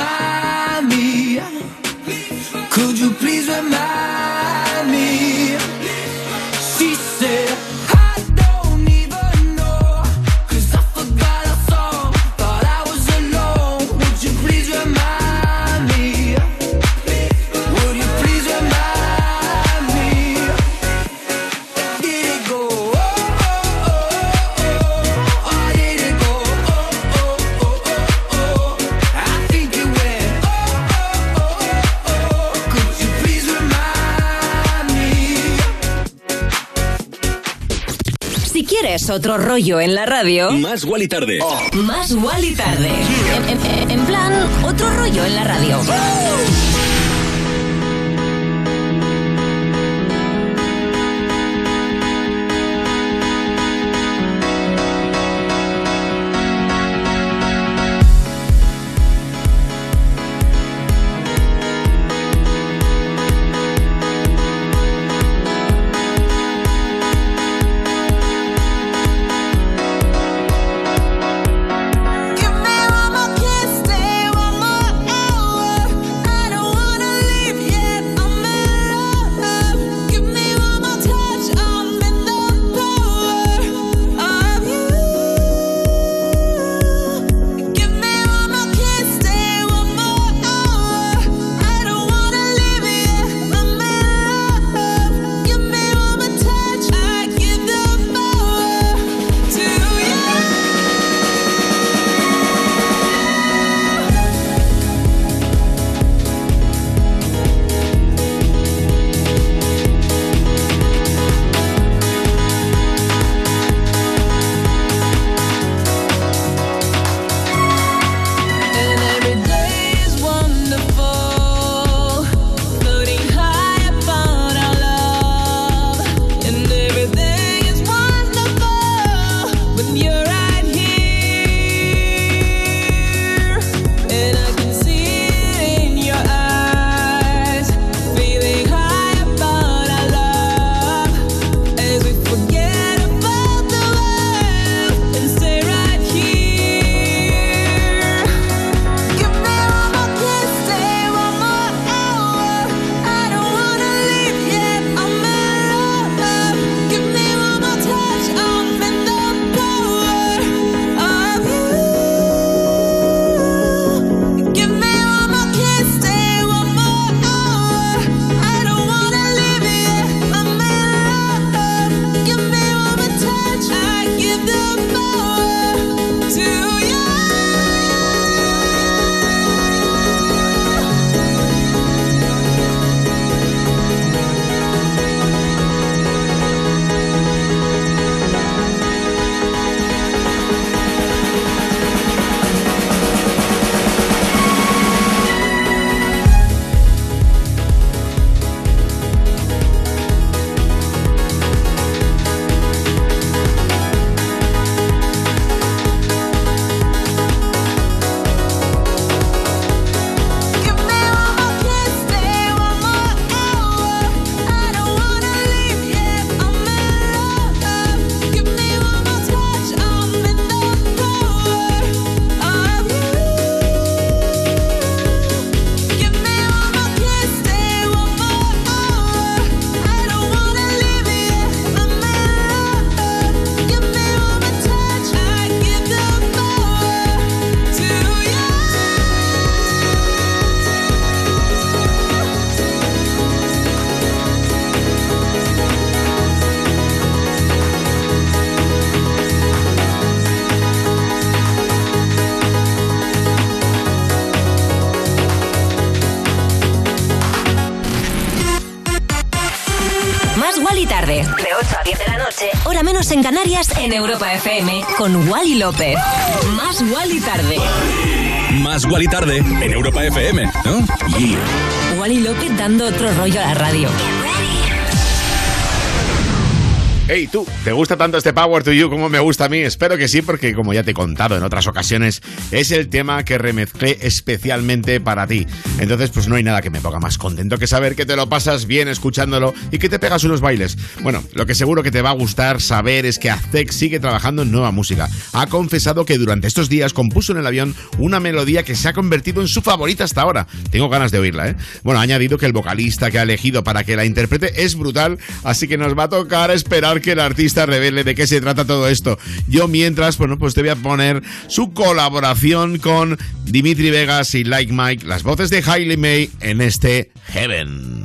remind me? Quieres otro rollo en la radio, Más Wally Tarde. más Wally tarde. En, en- en plan, otro rollo en la radio. Wally en Canarias en Europa FM. Con Wally López. Más Wally Tarde. Más Wally tarde en Europa FM, ¿no? Yeah. Wally López dando otro rollo a la radio. Hey, tú, ¿te gusta tanto este Power to You como me gusta a mí? Espero que sí, porque como ya te he contado en otras ocasiones, es el tema que remezclé especialmente para ti. Entonces, pues no hay nada que me ponga más contento que saber que te lo pasas bien escuchándolo y que te pegas unos bailes. Bueno, lo que seguro que te va a gustar saber es que Aztec sigue trabajando en nueva música. Ha confesado que durante estos días compuso en el avión una melodía que se ha convertido en su favorita hasta ahora. Tengo ganas de oírla, ¿eh? Bueno, ha añadido que el vocalista que ha elegido para que la interprete es brutal, así que nos va a tocar esperar que el artista revele de qué se trata todo esto. Yo mientras, bueno, pues te voy a poner su colaboración con Dimitri Vegas y Like Mike, las voces de Hailey May en este Heaven.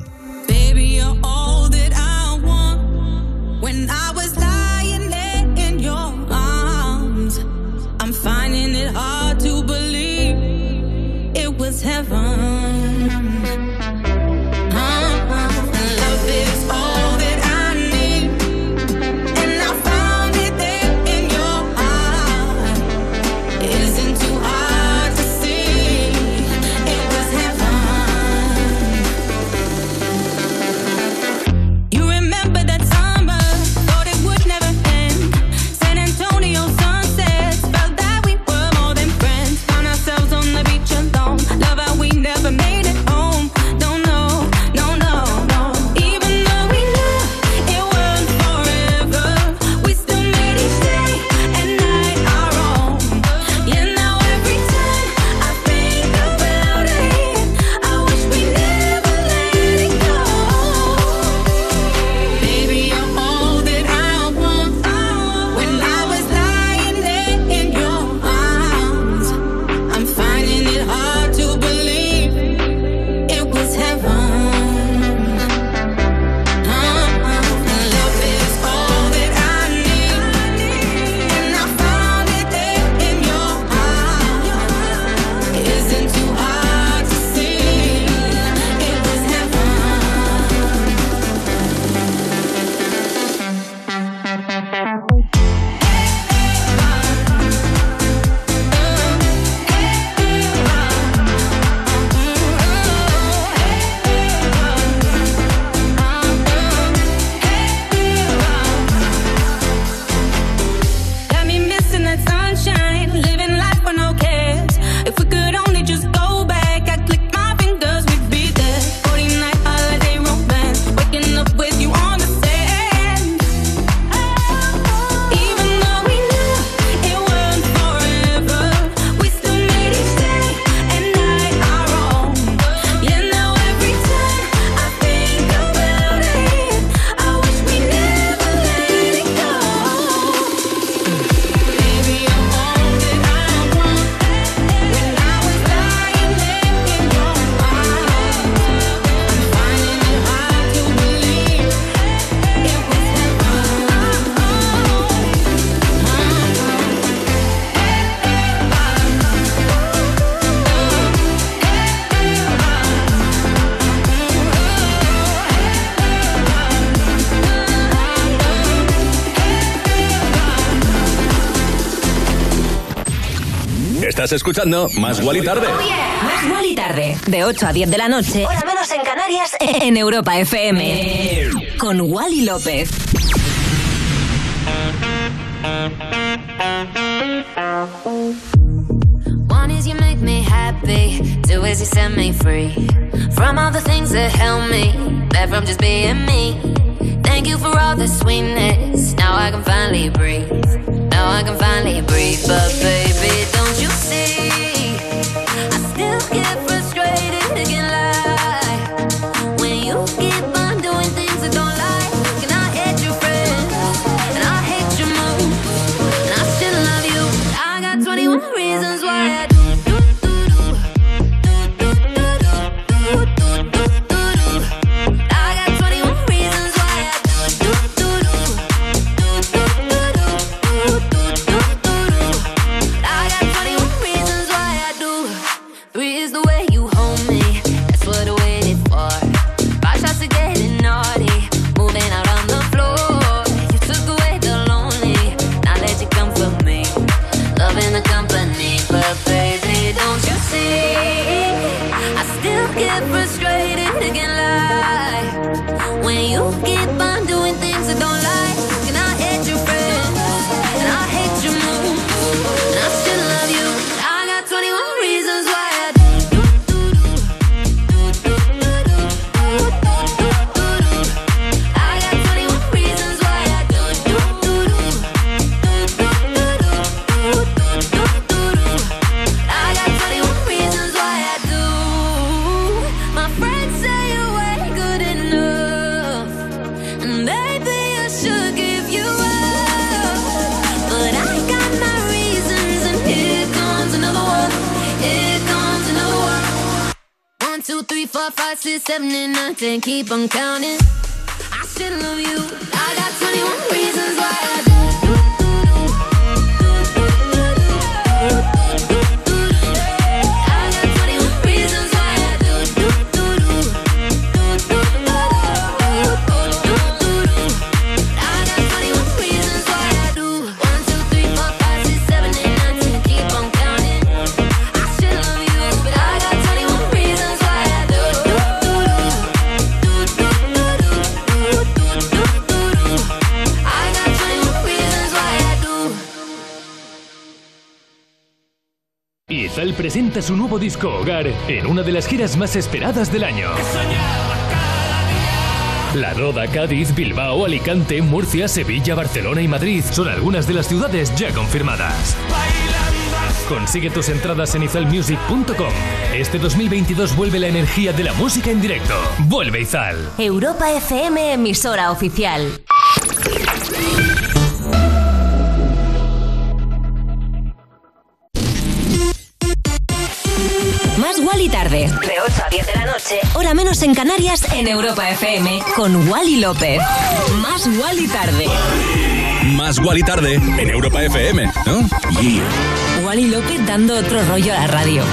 Estás escuchando Más Wally tarde. Más Wally Tarde. De 8 a 10 de la noche. Hora menos en Canarias. *laughs* En Europa FM. Con Wally López. One is you make me happy, two is you set me free from all the things that held me back from just being me. Thank you for all the sweetness. Now I can finally breathe. Now I can finally breathe. But baby, Keep on counting. Disco Hogar en una de las giras más esperadas del año. La Roda, Cádiz, Bilbao, Alicante, Murcia, Sevilla, Barcelona y Madrid son algunas de las ciudades ya confirmadas. Consigue tus entradas en izalmusic.com. Este 2022 vuelve la energía de la música en directo. Vuelve Izal. Europa FM, emisora oficial. Tarde. De 8 a 10 de la noche. Hora menos en Canarias en Europa FM. Con Wally López. Más Wally tarde. Más Wally tarde en Europa FM, ¿no? Yeah. Wally López dando otro rollo a la radio.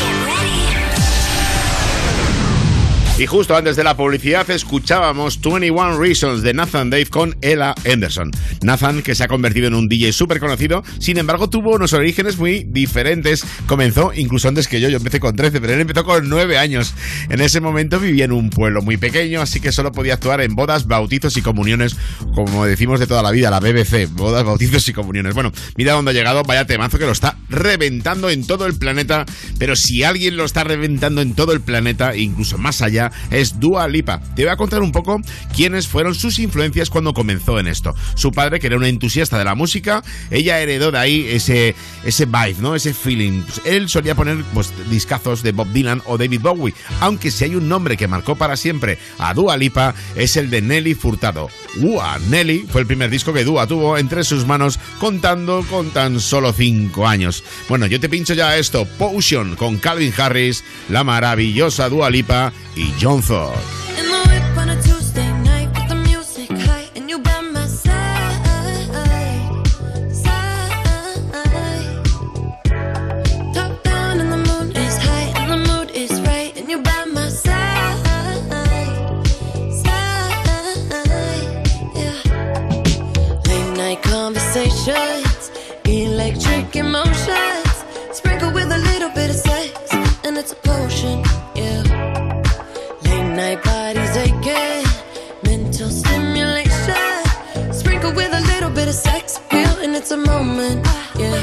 Y justo antes de la publicidad escuchábamos 21 Reasons de Nathan Dave con Ella Anderson. Nathan, que se ha convertido en un DJ súper conocido, sin embargo tuvo unos orígenes muy diferentes. Comenzó incluso antes que yo, yo empecé con 13, pero él empezó con 9 años. En ese momento vivía en un pueblo muy pequeño, así que solo podía actuar en bodas, bautizos y comuniones, como decimos de toda la vida, la BBC, bodas, bautizos y comuniones. Bueno, mira dónde ha llegado, vaya temazo que lo está reventando en todo el planeta, pero si alguien lo está reventando en todo el planeta, incluso más allá, es Dua Lipa. Te voy a contar un poco quiénes fueron sus influencias cuando comenzó en esto. Su padre, que era un entusiasta de la música, ella heredó de ahí ese, ese vibe, ¿no? Ese feeling. Él solía poner pues, discazos de Bob Dylan o David Bowie, aunque si hay un nombre que marcó para siempre a Dua Lipa es el de Nelly Furtado. Ua, Nelly fue el primer disco que Dua tuvo entre sus manos contando con tan solo 5 años. Bueno, yo te pincho ya esto, Potion con Calvin Harris, la maravillosa Dua Lipa y John Thor. It's a moment. Yeah,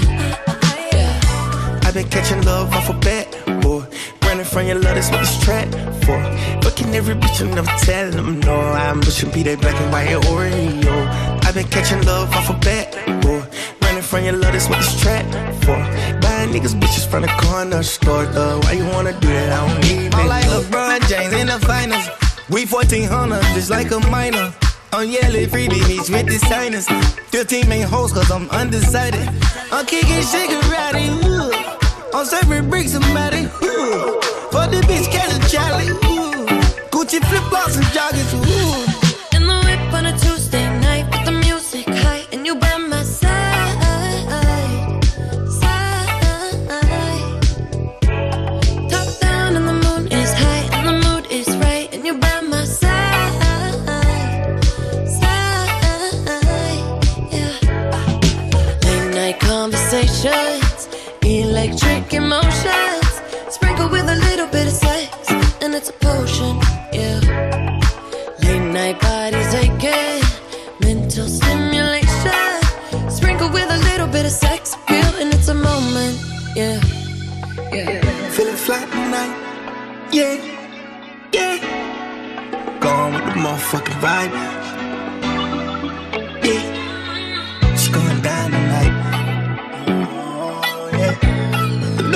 yeah. I've been catching love off a bat, boy. Running from your love, that's what this track for. Fucking every bitch and never telling them no. I'm pushing be that black and white Oreo. I've been catching love off a bat, boy. Running from your love, that's what this track for. Buying niggas bitches from the corner store, though. Why you wanna do that? I don't need I'm it. like LeBron James in the finals. We 1400, just like a minor. I'm yelling freebie meets with the signers. 15 main hoes, cause I'm undecided. I'm kicking shigarati, ooh. I'm serving bricks matty, ooh. For the bitch, catch a Charlie, ooh. Gucci flip flops and joggers, ooh. Conversations, electric emotions, sprinkled with a little bit of sex, and it's a potion. Yeah. Late night bodies aching, mental stimulation, sprinkled with a little bit of sex appeal, and it's a moment. Yeah. Yeah. Feeling fly tonight, yeah, yeah. Gone with the motherfucking vibe,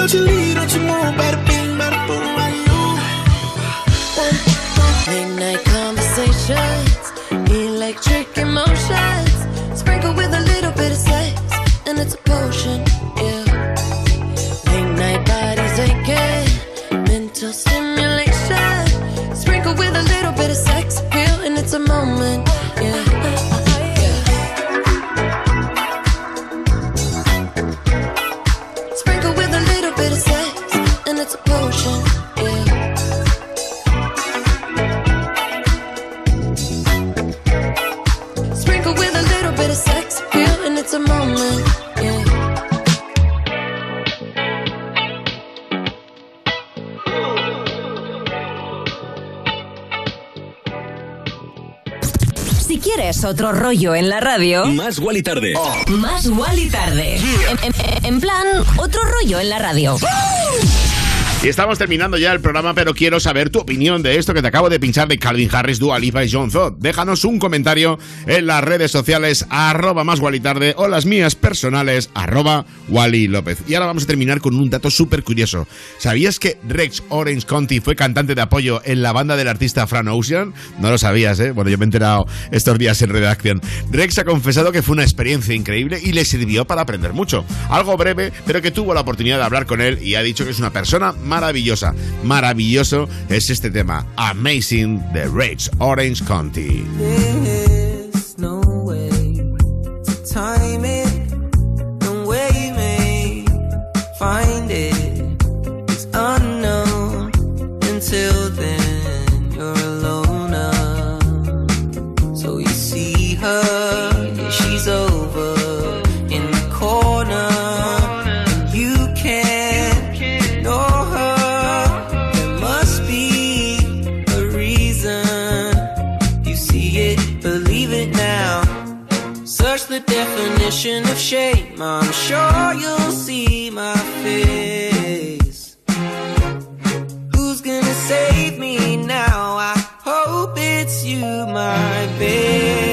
Don't you leave, don't you move, bada bing, bada boom, right Late night conversations, electric Otro rollo en la radio, Más Wally Tarde. más Wally tarde. En, en- en plan, otro rollo en la radio. Y estamos terminando ya el programa, pero quiero saber tu opinión de esto que te acabo de pinchar de Calvin Harris, Dua y John Zod. Déjanos un comentario en las redes sociales, arroba más Wally Tarde, o las mías personales, arroba Wally López. Y ahora vamos a terminar con un dato súper curioso. ¿Sabías que Rex Orange Conti fue cantante de apoyo en la banda del artista Fran Ocean? No lo sabías, ¿eh? Bueno, yo me he enterado estos días en redacción. Rex ha confesado que fue una experiencia increíble y le sirvió para aprender mucho. Algo breve, pero que tuvo la oportunidad de hablar con él y ha dicho que es una persona maravillosa. Maravilloso es este tema, Amazing de Rex Orange time definition of shame. I'm sure you'll see my face. Who's gonna save me now? I hope it's you, my babe.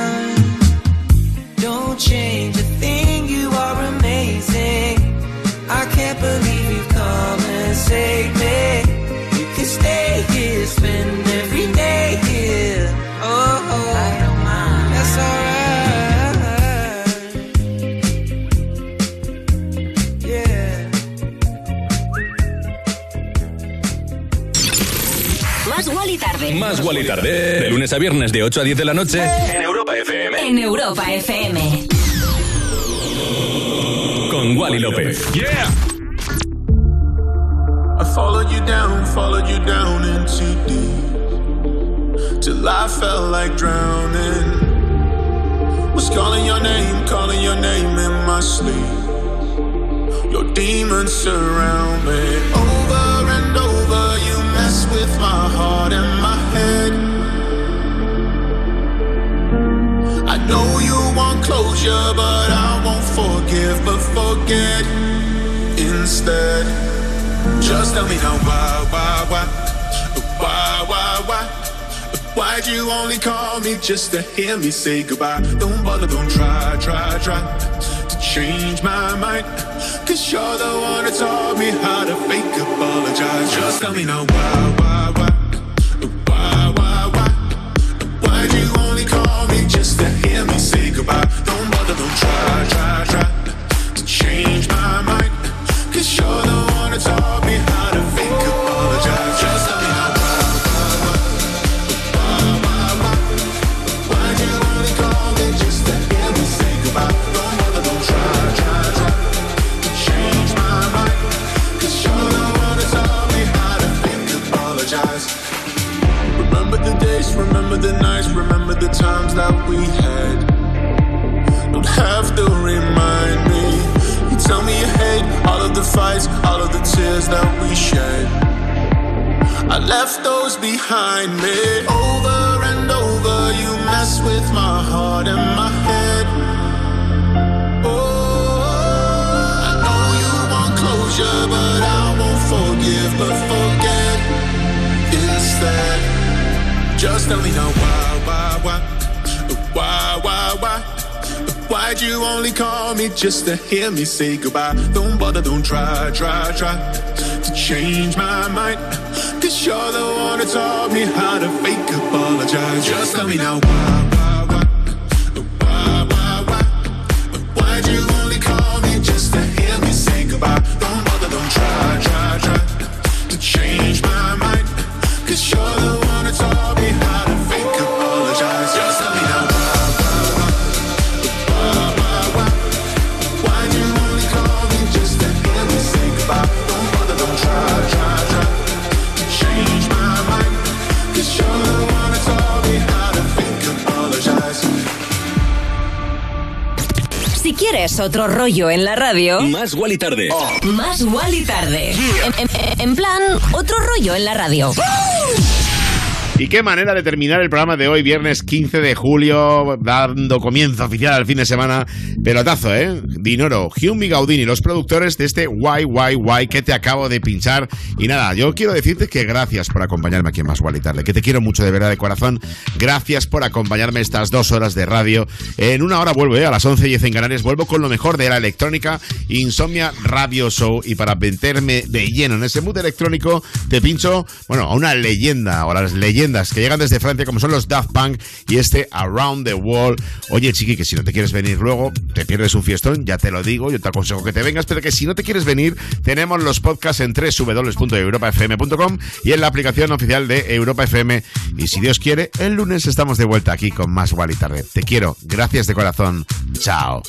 Don't change a thing, you are amazing. I can't believe you come and save me. You can stay here, spend every day here. Oh, I don't mind. That's alright. Yeah. Más Wally tarde. Más Wally Tarde. De lunes a viernes de 8 a 10 de la noche. En Europa FM. En Europa FM. Con Wally López. Yeah. I followed you down, followed you down into deep. Till I felt like drowning. Was calling your name, calling your name in my sleep. Your demons surround me. Over and over, you mess with my heart and I know you want closure, but I won't forgive, but forget instead. Just tell me how, why, why, why, why, why, why. Why'd you only call me just to hear me say goodbye? Don't bother, don't try, try, try to change my mind. Cause you're the one that taught me how to fake apologize. Just tell me now why, why, why, why, why, why. Why'd you just to hear me say goodbye. Don't bother, don't try, try, try to change my mind. Cause you're the one that's all behind a finger. Remember the nights, remember the times that we had. Don't have to remind me. You tell me you hate all of the fights, all of the tears that we shed. I left those behind me. Over and over, you mess with my heart and my head. Oh, I know you want closure, but I won't forgive, but Just tell me now why, why, why, why, why, why. Why'd you only call me just to hear me say goodbye? Don't bother, don't try, try, try to change my mind. Cause you're the one that taught me how to fake apologize. Just tell me now why, only? Don't bother, don't try, try, try to change my mind. Cause you're the quieres otro rollo en la radio, Más Wally tarde. más Wally tarde. En, en- en plan, otro rollo en la radio. Y qué manera de terminar el programa de hoy, viernes 15 de julio, dando comienzo oficial al fin de semana. Pelotazo, ¿eh? Dinoro, Hume y Gaudini, los productores de este YYY que te acabo de pinchar. Y nada, yo quiero decirte que gracias por acompañarme aquí en Más Gual y Tarde, que te quiero mucho de verdad de corazón. Gracias por acompañarme estas dos horas de radio. En una hora vuelvo, ¿eh? A las 11 y 10 en Canarias, vuelvo con lo mejor de la electrónica, Insomnia Radio Show. Y para meterme de lleno en ese mood electrónico, te pincho, bueno, a una leyenda, o las leyendas que llegan desde Francia, como son los Daft Punk y este Around the World. Oye, chiqui, que si no te quieres venir luego, te pierdes un fiestón, ya te lo digo, yo te aconsejo que te vengas, pero que si no te quieres venir, tenemos los podcasts en www.europafm.com y en la aplicación oficial de Europa FM. Y si Dios quiere, el lunes estamos de vuelta aquí con más Wally Tarde. Te quiero, gracias de corazón. Chao.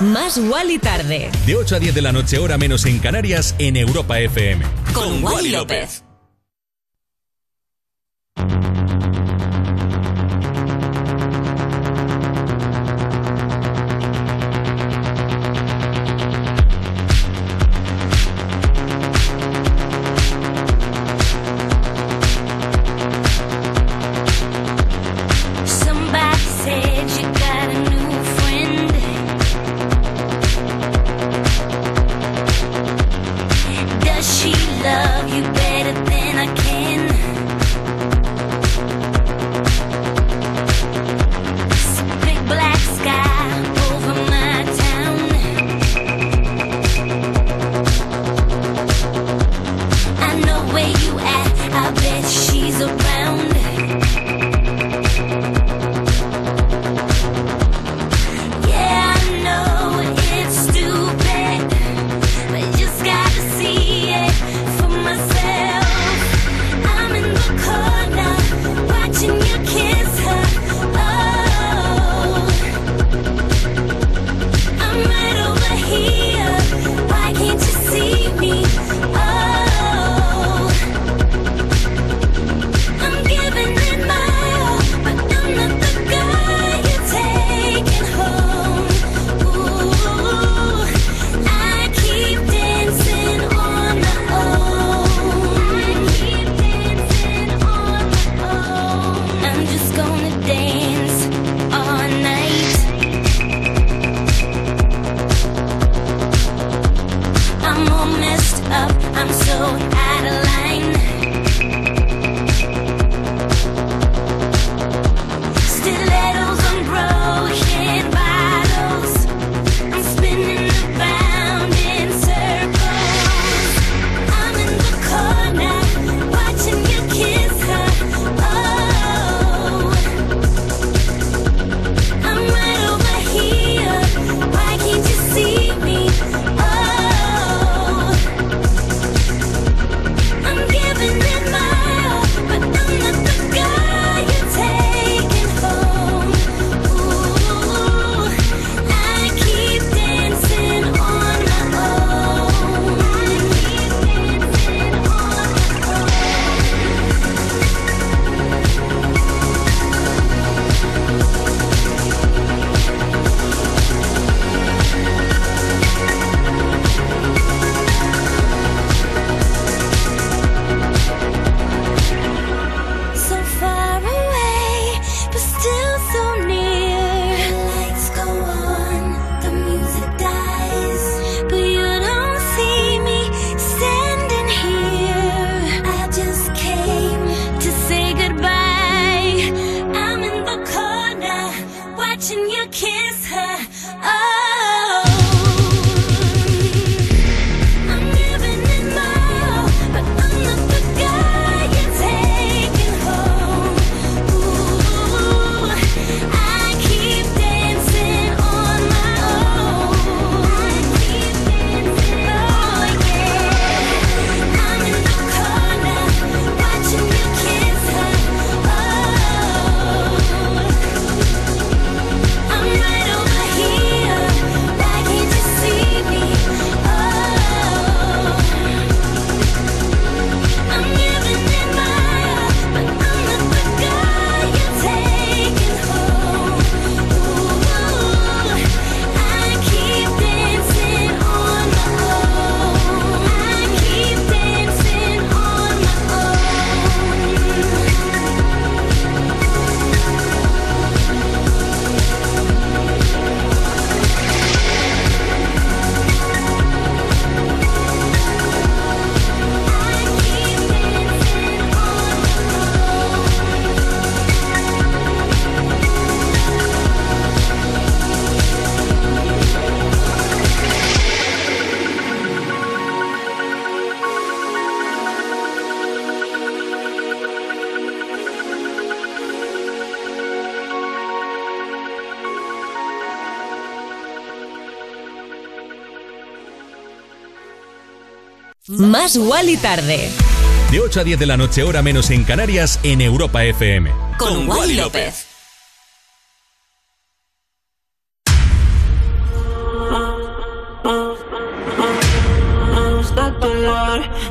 Más Wally Tarde. De 8 a 10 de la noche, hora menos en Canarias, en Europa FM. Con, Con Wally López. escuchas Wally Tarde. De 8 a 10 de la noche, hora menos en Canarias, en Europa FM. Con, Con Wally López.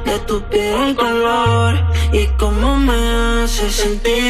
De tu piel el color y cómo me hace sentir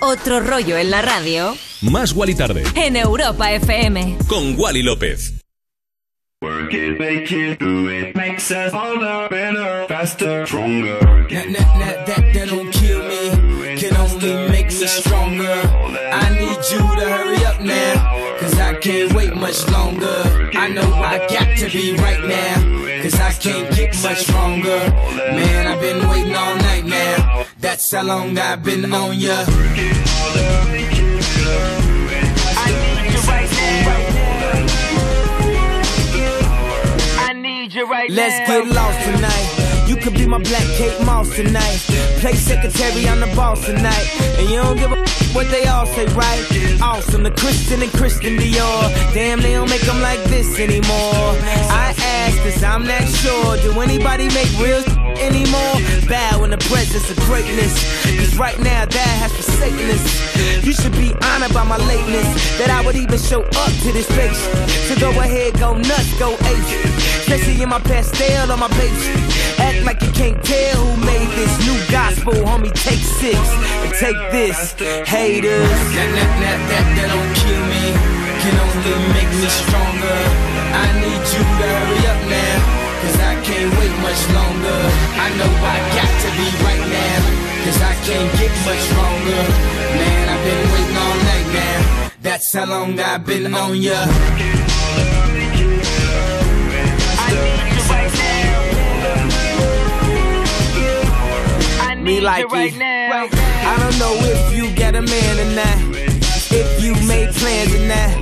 Otro rollo en la radio, Más Wally Tarde en Europa FM. con Wally López. Work it, make it, do it. Makes us harder, better, faster, stronger. That, that, that, that, that don't kill me, can only make me stronger. I need you to hurry up now, cause I can't wait much longer. I know I got to be right now, cause I can't get much stronger. Man, I've been waiting all night now, that's how long I've been on ya. I need you right Let's now. get lost tonight. You could be my black Kate Moss tonight. Play secretary, I'm the boss tonight. And you don't give a what they all say, right? Awesome, the Christian and Christian Dior. Damn, they don't make them like this anymore. I cause I'm not sure. Do anybody make real *laughs* anymore? Bow in the presence of greatness. Cause right now, that has forsaken us. You should be honored by my lateness. That I would even show up to this place. So go ahead, go nuts, go ape. Especially in my pastel on my page. Act like you can't tell who made this new gospel, homie. Take six and take this, haters. That, that, that, that, that don't kill me, can only make me stronger. I need you to hurry up now, cause I can't wait much longer. I know I got to be right now, cause I can't get much longer. Man, I've been waiting all night now, that's how long I've been on ya. I need you right now. I need Me like you right now. I don't know if you got a man or not. If you made plans or not.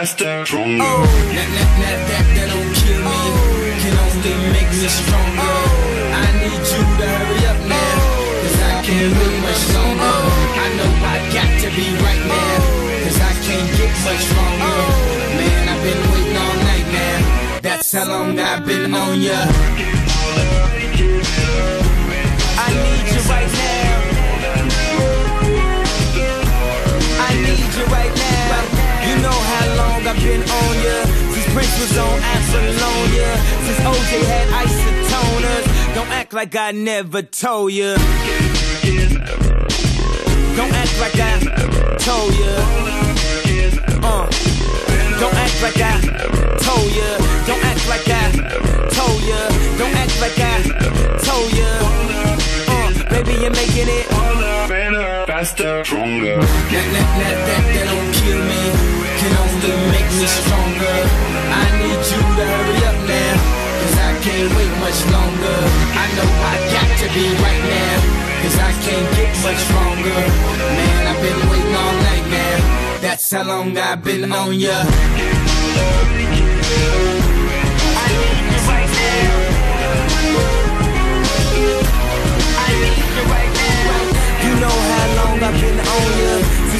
Better, faster, oh. stronger. Oh, that, that, that, that, that don't kill me. Can only make me stronger. I need you to hurry up now. Cause I can't wait much longer. I know I got to be right now. Cause I can't get much stronger. Man, I've been waiting all night now. That's how long I've been on ya. I need you right now. I've been on ya. Since Prince was on Apollonia. Since OJ had isotoners. Don't act like I never told ya. Don't act like I told ya. Uh. Don't act like I told ya. Don't act like I told ya. Don't act like I told ya. Uh, baby, you're making it. Better, faster, stronger. That, that, that, that, that don't kill me, can only make me stronger. I need you to hurry up now, cause I can't wait much longer. I know I got to be right now, cause I can't get much stronger. Man, I've been waiting all night now, that's how long I've been on ya. I need you right now I need you right now You know how long I've been on ya.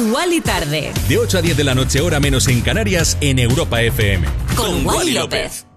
Wally tarde. De 8 a 10 de la noche, hora menos en Canarias, en Europa FM. Con Wally López.